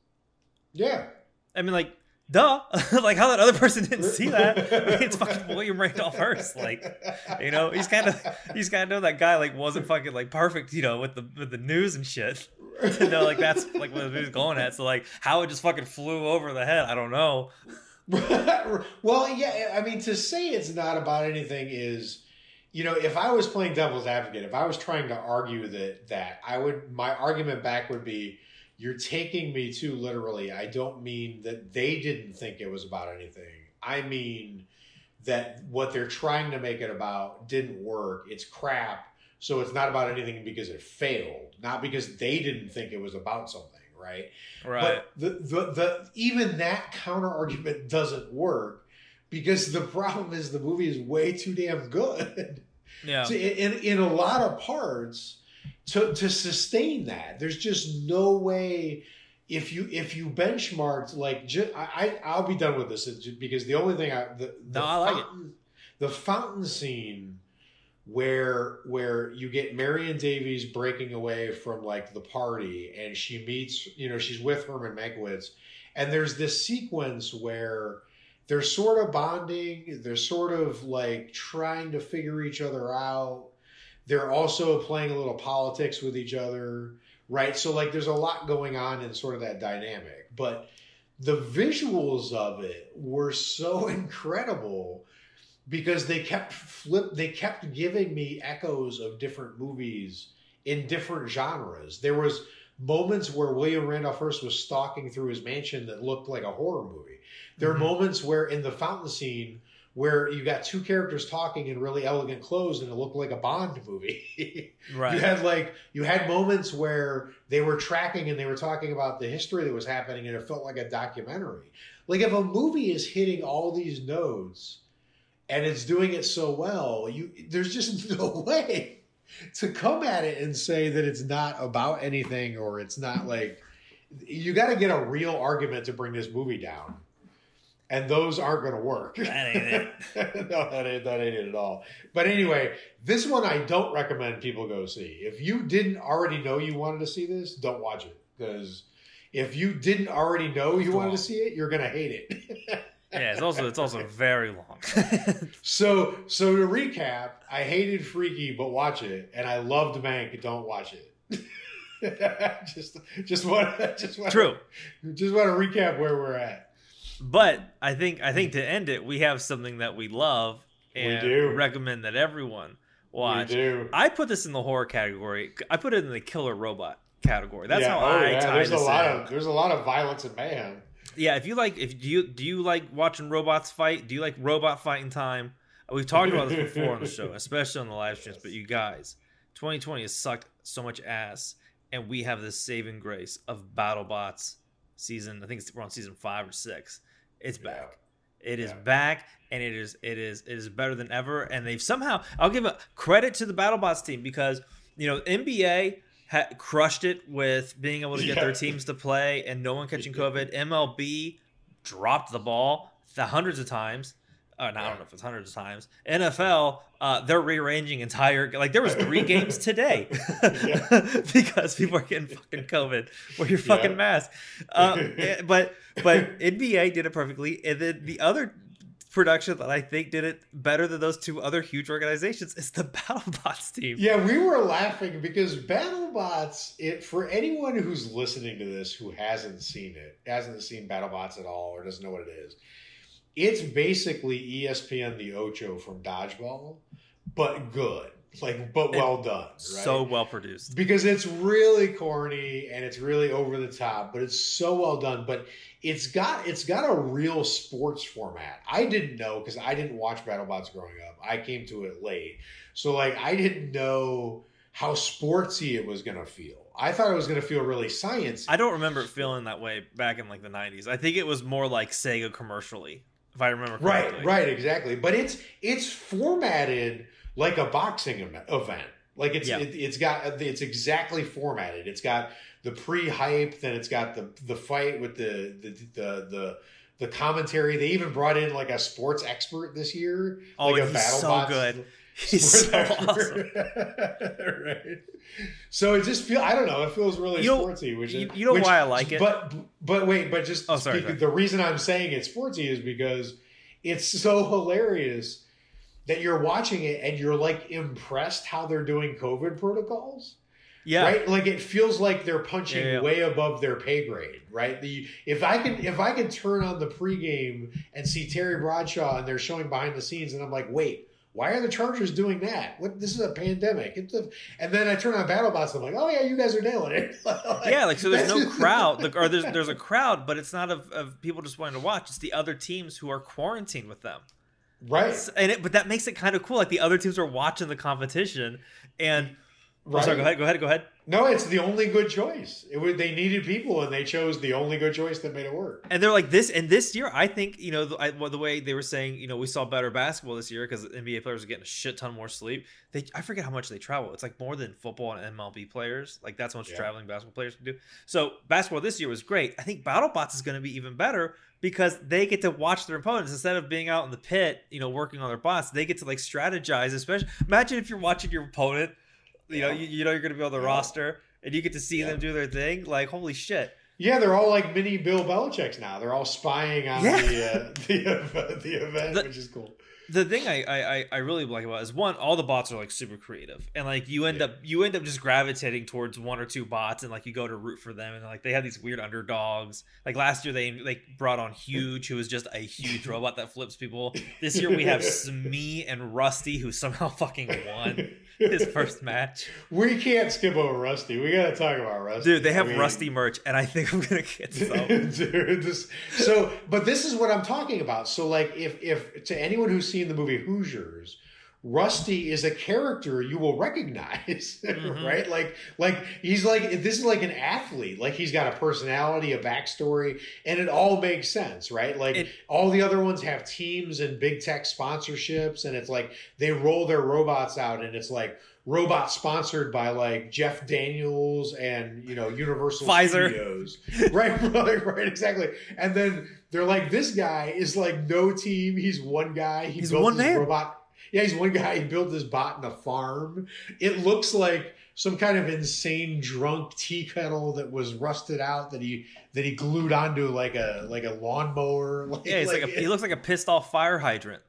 Yeah. I mean, like, duh. like, how that other person didn't see that? I mean, it's fucking William Randolph Hearst. Like, you know, he's kind of he's kind of know that guy like wasn't fucking like perfect, you know, with the with the news and shit. to know like that's like what the movie's going at. So like, how it just fucking flew over the head, I don't know. well, yeah, I mean, to say it's not about anything is, you know, if I was playing devil's advocate, if I was trying to argue that that I would, my argument back would be, you're taking me too literally. I don't mean that they didn't think it was about anything. I mean that what they're trying to make it about didn't work. It's crap. So it's not about anything because it failed, not because they didn't think it was about something, right? Right. But the, the the even that counter argument doesn't work because the problem is the movie is way too damn good. yeah. So in, in in a lot of parts to to sustain that, there's just no way. If you if you benchmarked like ju- I I- I'll be done with this uh, because the only thing I the, the No, I like it. fountain, the fountain scene where where you get Marion Davies breaking away from like the party and she meets you know she's with Herman Mankiewicz and there's this sequence where they're sort of bonding they're sort of like trying to figure each other out they're also playing a little politics with each other right? So like there's a lot going on in sort of that dynamic but the visuals of it were so incredible because they kept flip they kept giving me echoes of different movies in different genres. There was moments where william randolph hearst was stalking through his mansion that looked like a horror movie. There are mm-hmm. moments where in the fountain scene where you got two characters talking in really elegant clothes and it looked like a bond movie. Right. you had like you had moments where they were tracking and they were talking about the history that was happening and it felt like a documentary. Like if a movie is hitting all these nodes and it's doing it so well you there's just no way to come at it and say that it's not about anything or it's not like you got to get a real argument to bring this movie down and those aren't going to work That ain't it. no, that ain't that ain't it at all. But anyway, this one I don't recommend people go see. If you didn't already know you wanted to see this, don't watch it because if you didn't already know you wanted to see it, you're gonna hate it. yeah, it's also it's also very long. so so to recap, I hated Freaky, but watch it, and I loved Mank. Don't watch it. just just want just want True. just want to recap where we're at. But I think I think to end it, we have something that we love and do. recommend that everyone watch. We do. I put this in the horror category. I put it in the killer robot category. That's yeah, how oh, I yeah. tie There's a this lot in. of there's a lot of violence and mayhem. Yeah, if you like, if do you do you like watching robots fight? Do you like robot fighting time? We've talked about this before on the show, especially on the live streams. But you guys, 2020 has sucked so much ass, and we have this saving grace of BattleBots season. I think it's, we're on season five or six. It's Yeah. back. It is Yeah. back, and it is it is it is better than ever. And they've somehow I'll give a credit to the BattleBots team because you know NBA ha- crushed it with being able to get Yeah. their teams to play and no one catching COVID. MLB dropped the ball the hundreds of times. No, I don't know if it's hundreds of times. NFL, uh, they're rearranging entire like there was three games today because people are getting fucking COVID. Wear your fucking Yeah. mask. Uh, eh, but but NBA did it perfectly, and then the other production that I think did it better than those two other huge organizations is the BattleBots team. Yeah, we were laughing because BattleBots. It for anyone who's listening to this who hasn't seen it, hasn't seen BattleBots at all, or doesn't know what it is. It's basically ESPN the Ocho from Dodgeball, but good, like but well done. Right? So well produced. because it's really corny and it's really over the top, but it's so well done. But it's got it's got a real sports format. I didn't know because I didn't watch BattleBots growing up. I came to it late, so like I didn't know how sportsy it was gonna feel. I thought it was gonna feel really science. I don't remember it feeling that way back in like the '90s. I think it was more like Sega commercially if I remember Right, correctly. right, right, exactly. But it's it's formatted like a boxing event. Like it's Yeah. it, it's got it's exactly formatted. It's got the pre-hype, then it's got the the fight with the the the the, the commentary. They even brought in like a sports expert this year. Oh, like and he's so good. He's so awesome. right. So it just feel I don't know. It feels really You sportsy. Which you- is, you know which- why I like it? But but wait, but just Oh, sorry, speak- sorry. the reason I'm saying it's sportsy is because it's so hilarious that you're watching it and you're like impressed how they're doing COVID protocols. Yeah. Right? Like it feels like they're punching Yeah, yeah. way above their pay grade, right? The if I can if I can turn on the pregame and see Terry Bradshaw and they're showing behind the scenes and I'm like, wait, why are the Chargers doing that? What this is a pandemic. It's a, and then I turn on BattleBots and I'm like, oh yeah, you guys are nailing it. yeah, like so there's no crowd, like, or there's there's a crowd, but it's not of, of people just wanting to watch. It's the other teams who are quarantined with them, Right. S- and it, but that makes it kind of cool. Like the other teams are watching the competition, and oh, Right. sorry, go ahead, go ahead, go ahead. No, it's the only good choice. It was, they needed people, and they chose the only good choice that made it work. And they're like this, and this year, I think you know the, I, the way they were saying, you know, we saw better basketball this year because NBA players are getting a shit ton more sleep. They, I forget how much they travel. It's like more than football and MLB players. Like that's how much Yeah. traveling basketball players can do. So basketball this year was great. I think BattleBots is going to be even better because they get to watch their opponents instead of being out in the pit, you know, working on their bots. They get to like strategize. Especially, imagine if you're watching your opponent. You know, you, you know you're going to be on the roster, and you get to see them do their thing. Like holy shit. Yeah, they're all like mini Bill Belichick's now. They're all spying on the uh, the uh, the event, The- which is cool. The thing I, I I- really like about it is one, all the bots are like super creative, and like you end Yeah. up you end up just gravitating towards one or two bots, and like you go to root for them, and like they have these weird underdogs. Like last year they they brought on Huge, who was just a huge robot that flips people. This year we have Smee and Rusty, who somehow fucking won his first match. We can't skip over Rusty. We got to talk about Rusty, Dude, they have I mean- Rusty merch, and I think I'm gonna get some. Dude, this, so, but this is what I'm talking about. So, like, if if to anyone who's seen the movie Hoosiers, Rusty is a character you will recognize, Mhm. right? Like, like he's like this is like an athlete. Like he's got a personality, a backstory, and it all makes sense, right? Like It- all the other ones have teams and big tech sponsorships, and it's like they roll their robots out, and it's like robot sponsored by like Jeff Daniels and you know Universal Pfizer. Studios, right? right, right, exactly. And then they're like, this guy is like no team. He's one guy. He He's built one this man. robot. Yeah, he's one guy. He built this bot in a farm. It looks like some kind of insane drunk tea kettle that was rusted out that he that he glued onto like a like a lawnmower. Like, Yeah, he's like, a, he looks like a pissed off fire hydrant.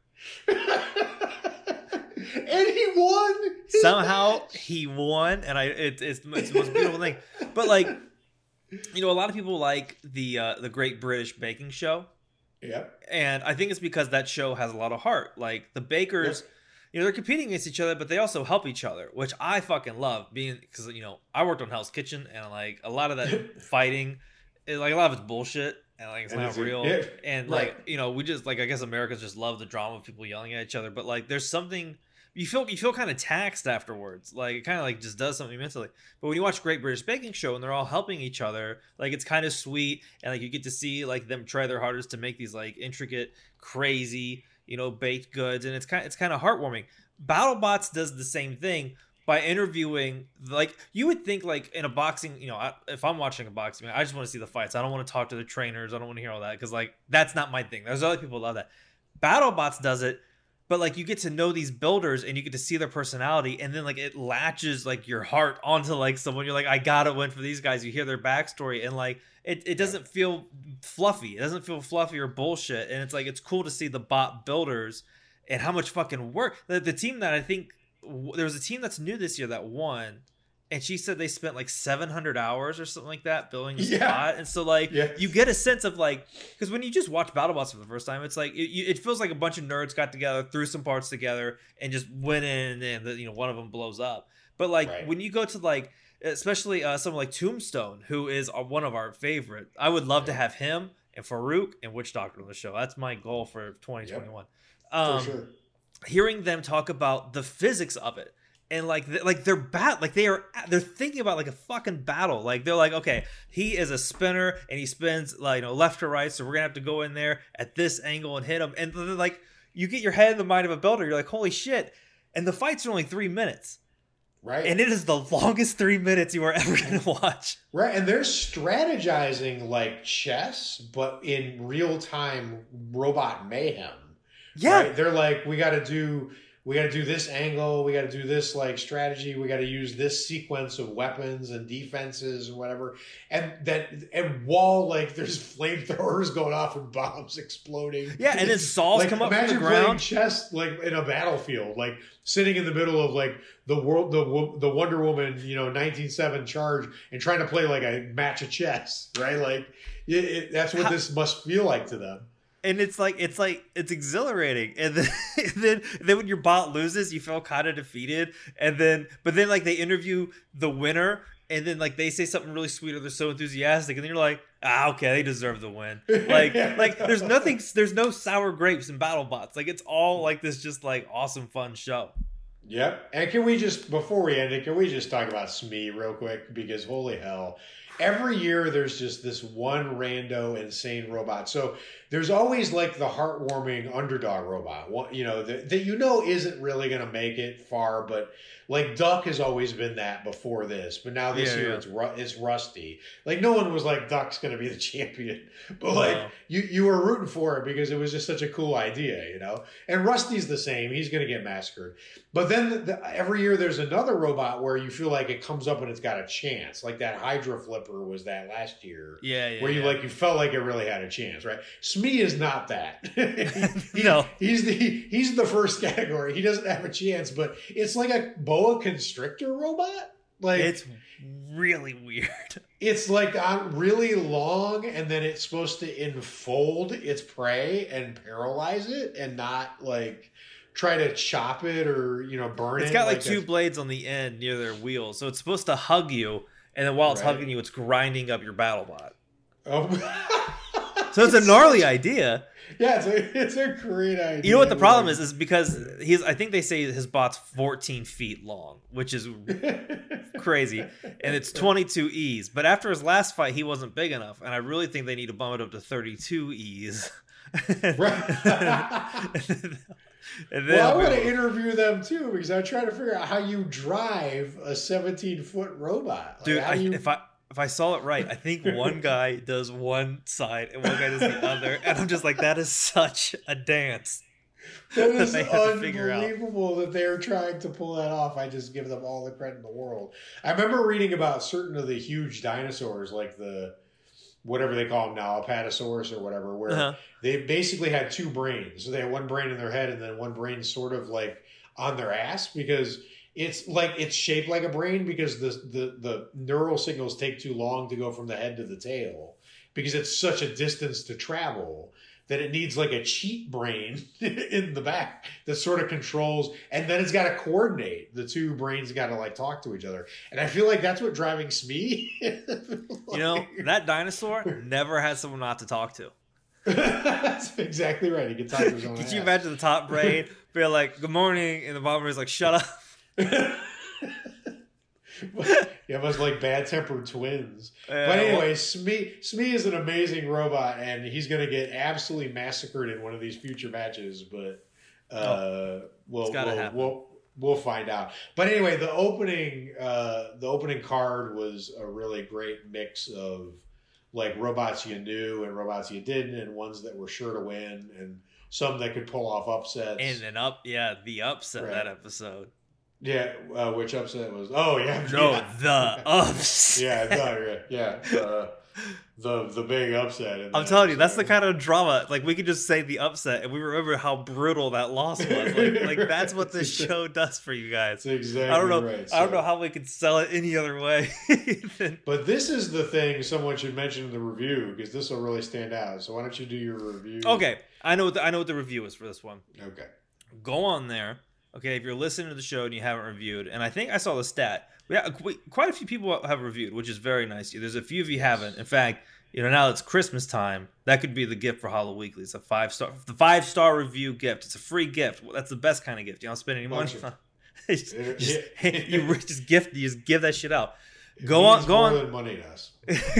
And he won. somehow match. he won and i it, it's, it's the most beautiful thing but like you know a lot of people like the uh the great british baking show Yep. and i think it's because that show has a lot of heart like the bakers you know they're competing against each other but they also help each other which i fucking love being because you know i worked on hell's kitchen and like a lot of that fighting it, like a lot of it's bullshit and like it's And not it's real yeah, and right. like you know we just like i guess americans just love the drama of people yelling at each other but like there's something you feel you feel kind of taxed afterwards like it kind of like just does something mentally. But when you watch great british baking show and they're all helping each other like it's kind of sweet and like you get to see like them try their hardest to make these like intricate crazy you know baked goods and it's kind it's kind of heartwarming. Battlebots does the same thing by interviewing like you would think like in a boxing you know I, if i'm watching a boxing i just want to see the fights. I don't want to talk to the trainers. I don't want to hear all that because like that's not my thing. There's other people love that. Battlebots does it but like you get to know these builders and you get to see their personality and then like it latches like your heart onto like someone. You're like i gotta win for these guys. You hear their backstory and like it, it doesn't feel fluffy. It doesn't feel fluffy or bullshit and it's like it's cool to see the bot builders and how much fucking work. The, the team that i think w- there was a team that's new this year that won and she said they spent like 700 hours or something like that building the Yeah. bot and so like Yeah. you get a sense of like because when you just watch battlebots for the first time it's like it, it feels like a bunch of nerds got together threw some parts together and just went in and the, you know one of them blows up but like Right. when you go to like especially uh, someone like tombstone who is one of our favorite i would love to have him and farouk and witch doctor on the show that's my goal for 2021 For um, sure. hearing them talk about the physics of it and like th- like they're bat like they are they're thinking about like a fucking battle. Like they're like okay he is a spinner and he spins like you know left to right so we're gonna have to go in there at this angle and hit him. And they're like you get your head in the mind of a builder you're like holy shit and the fights are only three minutes. Right. And it is the longest three minutes you are ever gonna watch. Right and they're strategizing like chess but in real time robot mayhem. Yeah. Right? they're like we got to do we got to do this angle we got to do this like strategy we got to use this sequence of weapons and defenses and whatever. And that and while like there's flamethrowers going off and bombs exploding. Yeah and then saws like, come up from the imagine playing chess like in a battlefield like sitting in the middle of like the world the the wonder woman you know 197 charge and trying to play like a match of chess right? Like it, it, that's what this must feel like to them and it's like it's like it's exhilarating and then and then, then when your bot loses you feel kind of defeated and then but then like they interview the winner and then like they say something really sweet or they're so enthusiastic and then you're like ah okay they deserve the win like like there's nothing there's no sour grapes in battle bots like it's all like this just like awesome fun show Yep. And can we just before we end it, can we just talk about Smee real quick? Because holy hell. Every year there's just this one rando insane robot. So there's always like the heartwarming underdog robot. You know, that, that you know isn't really gonna make it far, but like Duck has always been that before this. But now this Yeah, year yeah. it's ru- it's Rusty. Like no one was like Duck's gonna be the champion. But like you you were rooting for it because it was just such a cool idea, you know. And Rusty's the same; he's going to get massacred. But then the, the, every year there's another robot where you feel like it comes up and it's got a chance, like that Hydra Flipper was that last year, yeah yeah where you like you felt like it really had a chance, right? Smee is not that. He- No. he's the he's the first category. He doesn't have a chance, but it's like a boa constrictor robot. Like it's really weird it's like on really long, and then it's supposed to enfold its prey and paralyze it, and not like try to chop it or you know burn It's it. It's got like two a- blades on the end near their wheels, so it's supposed to hug you, and then while it's Right. hugging you, it's grinding up your battle bot. Oh. So it's a gnarly idea. yeah, it's a, it's a great idea. You know what the problem is? Is because he's. I think they say his bot's 14 feet long, which is crazy, and it's 22 E's. But after his last fight, he wasn't big enough, and I really think they need to bump it up to 32 E's. Right. and then well, I want to interview them too because I'm trying to figure out how you drive a 17 foot robot. Like, dude how I, you- if i if i saw it right i think one guy does one side and one guy does the other and i'm just like that is such a dance That that is they had to figure out. unbelievable that they're trying to pull that off. I just give them all the credit in the world. I remember reading about certain of the huge dinosaurs, like the whatever they call them now, Apatosaurus or whatever, where uh-huh. they basically had two brains. So they had one brain in their head and then one brain sort of like on their ass because it's like it's shaped like a brain because the the the neural signals take too long to go from the head to the tail because it's such a distance to travel that it needs like a cheat brain in the back that sort of controls and then it's got to coordinate. The two brains got to like talk to each other. And i feel like that's what driving smee you know that dinosaur never had someone not to talk to. That's exactly right. He can talk to his own could you imagine the top brain being like good morning and the bottom is like shut up yeah, must like bad tempered twins. Uh, But anyway, Smee Smee is an amazing robot, and he's going to get absolutely massacred in one of these future matches. But uh, we'll we'll, we'll we'll find out. But anyway, the opening uh, the opening card was a really great mix of like robots you knew and robots you didn't, and ones that were sure to win, and some that could pull off upsets. and then up yeah the upset Right. that episode yeah, uh, which upset was? Oh yeah, no yeah. the ups yeah, thought, yeah, yeah. Uh, the the big upset. I'm telling you, that's the kind of drama. Like we could just say the upset, and we remember how brutal that loss was. Like, like that's what this show does for you guys. That's exactly I don't know. right. I don't know how we could sell it any other way. than- But this is the thing someone should mention in the review because this will really stand out. So why don't you do your review? okay, I know what the, I know what the review is for this one. Okay. Go on there. Okay, if you're listening to the show and you haven't reviewed, and I think I saw the stat. We have, quite a few people have reviewed, which is very nice. There's a few of you haven't. In fact, you know now it's Christmas time. That could be the gift for Hollow Weekly. It's a five star, the five star review gift. It's a free gift. That's the best kind of gift. You don't spend any money. Of- just, just- you just gift you just give that shit out. Go on, go on, money does.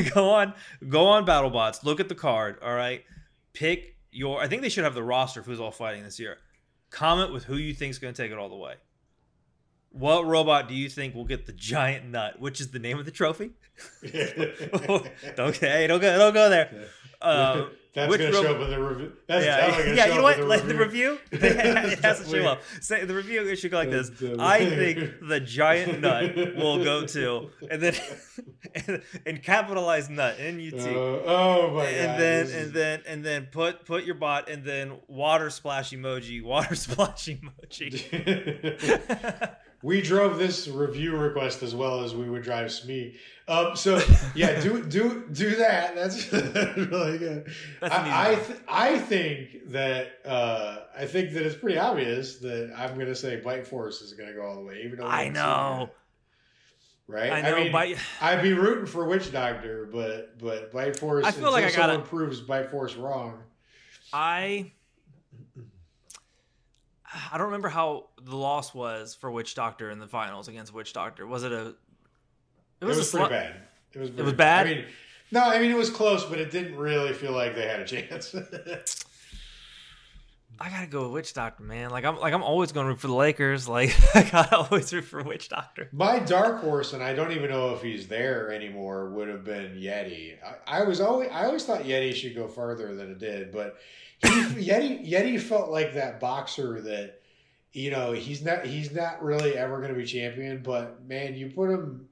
go on, go on. BattleBots. Look at the card. All right, pick your. I think they should have the roster of who's all fighting this year. Comment with who you think is going to take it all the way. What robot do you think will get the giant nut? Which is the name of the trophy? don't hey, don't go, don't go there. Uh, That's which gonna show up in the review. That's yeah, yeah. show You know what? Like the review, it has to show up. Say the review it should go like this. The- the- I think the giant nut will go to, and then and, and capitalize nut N U Uh, T. oh my god! and then and is- then and then put put your bot and then water splash emoji water splash emoji we drove this review request as well as we would drive Smee. Um, so yeah, do do do that. That's really good. That's I I, th- I think that uh, I think that it's pretty obvious that I'm going to say Bite Force is going to go all the way, even though I know right? I know mean, but I'd be rooting for Witch Doctor, but but Bite Force. I feel like I gotta- someone proves Bite Force wrong. I I don't remember how the loss was for Witch Doctor in the finals against Witch Doctor. Was it a? It It was, was, a pretty slut. bad. It was. It was pretty- bad? I mean, no, I mean it was close, but it didn't really feel like they had a chance. I gotta go with Witch Doctor, man. Like I'm like I'm always gonna root for the Lakers. Like I gotta always root for Witch Doctor. My dark horse, and I don't even know if he's there anymore, would have been Yeti. I, I was always I always thought Yeti should go further than it did, but he, Yeti Yeti felt like that boxer that you know he's not he's not really ever to be champion, but man, you put him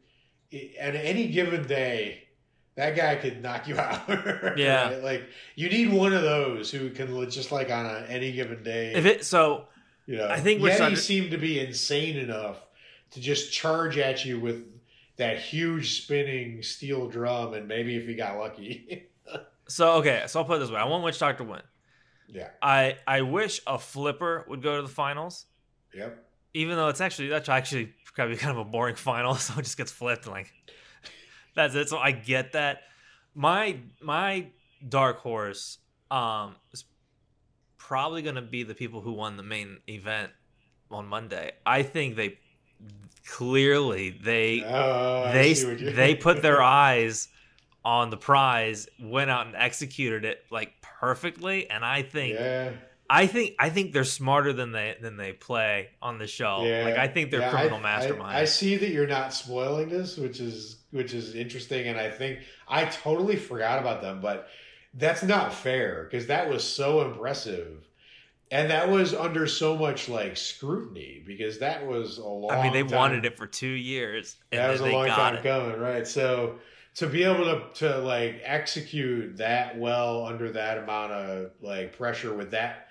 at any given day. That guy could knock you out. Yeah. Right? like you need one of those who can just like on a, any given day. If it so, You know, I think Yeti starting- seemed to be insane enough to just charge at you with that huge spinning steel drum, and maybe if he got lucky, so okay. So I'll put it this way: I want Witch Doctor to win. yeah, I I wish a flipper would go to the finals, yep, even though it's actually that's actually probably kind of a boring final, so it just gets flipped and like that's it. So I get that. My my dark horse um is probably gonna be the people who won the main event on Monday. I think they clearly they Oh, they see what you- they put their eyes on the prize, went out and executed it like perfectly, and I think yeah, I think I think they're smarter than they than they play on the show. yeah. Like I think they're Yeah, criminal I- I- masterminds. I, see that you're not spoiling this, which is which is interesting, and I think I totally forgot about them, but that's not fair because that was so impressive. And that was under so much like scrutiny because that was a long. I mean, they time. wanted it for two years, and that was a long time it. coming, right? So to be able to to like execute that well under that amount of like pressure with that,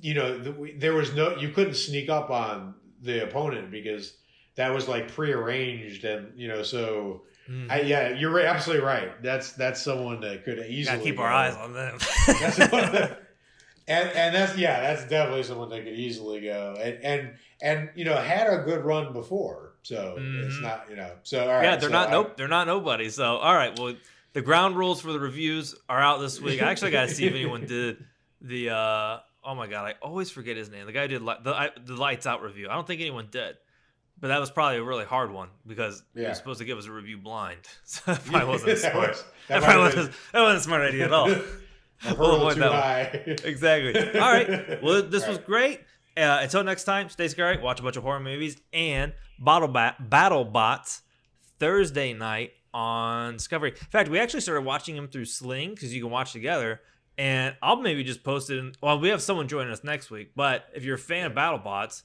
you know, the, there was no you couldn't sneak up on the opponent because that was like prearranged, and you know, so Mm. I, yeah, you're absolutely right. That's that's someone that could easily Gotta keep our eyes on them. That's and and that's yeah, that's definitely someone that could easily go and and and you know had a good run before, so it's Mhm. not you know so all right. yeah, they're so not I- nope, they're not nobody. So all right, well, the ground rules for the reviews are out this week. I actually got to see if anyone did the. uh Oh my god, I always forget his name. The guy did li- the I, the lights out review. I don't think anyone did. But that was probably a really hard one because Yeah. was supposed to give us a review blind. So that probably wasn't That smart. was- That, that probably wasn't, that wasn't a smart idea at all. We'll too that one. exactly. All right. Well, this All was right. great. Uh, until next time, stay scary. Watch a bunch of horror movies and Bottle Bat Battle Bots Thursday night on Discovery. In fact, we actually started watching them through Sling because you can watch together. And I'll maybe just post it. In, well, we have someone joining us next week. But if you're a fan of Battle Bots,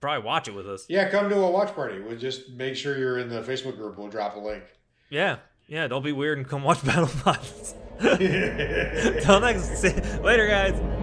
probably watch it with us. Yeah, come to a watch party. We'll just make sure you're in the Facebook group. We'll drop a link. Yeah. Yeah. Don't be weird and come watch Battle Bots. Till next. Later, guys.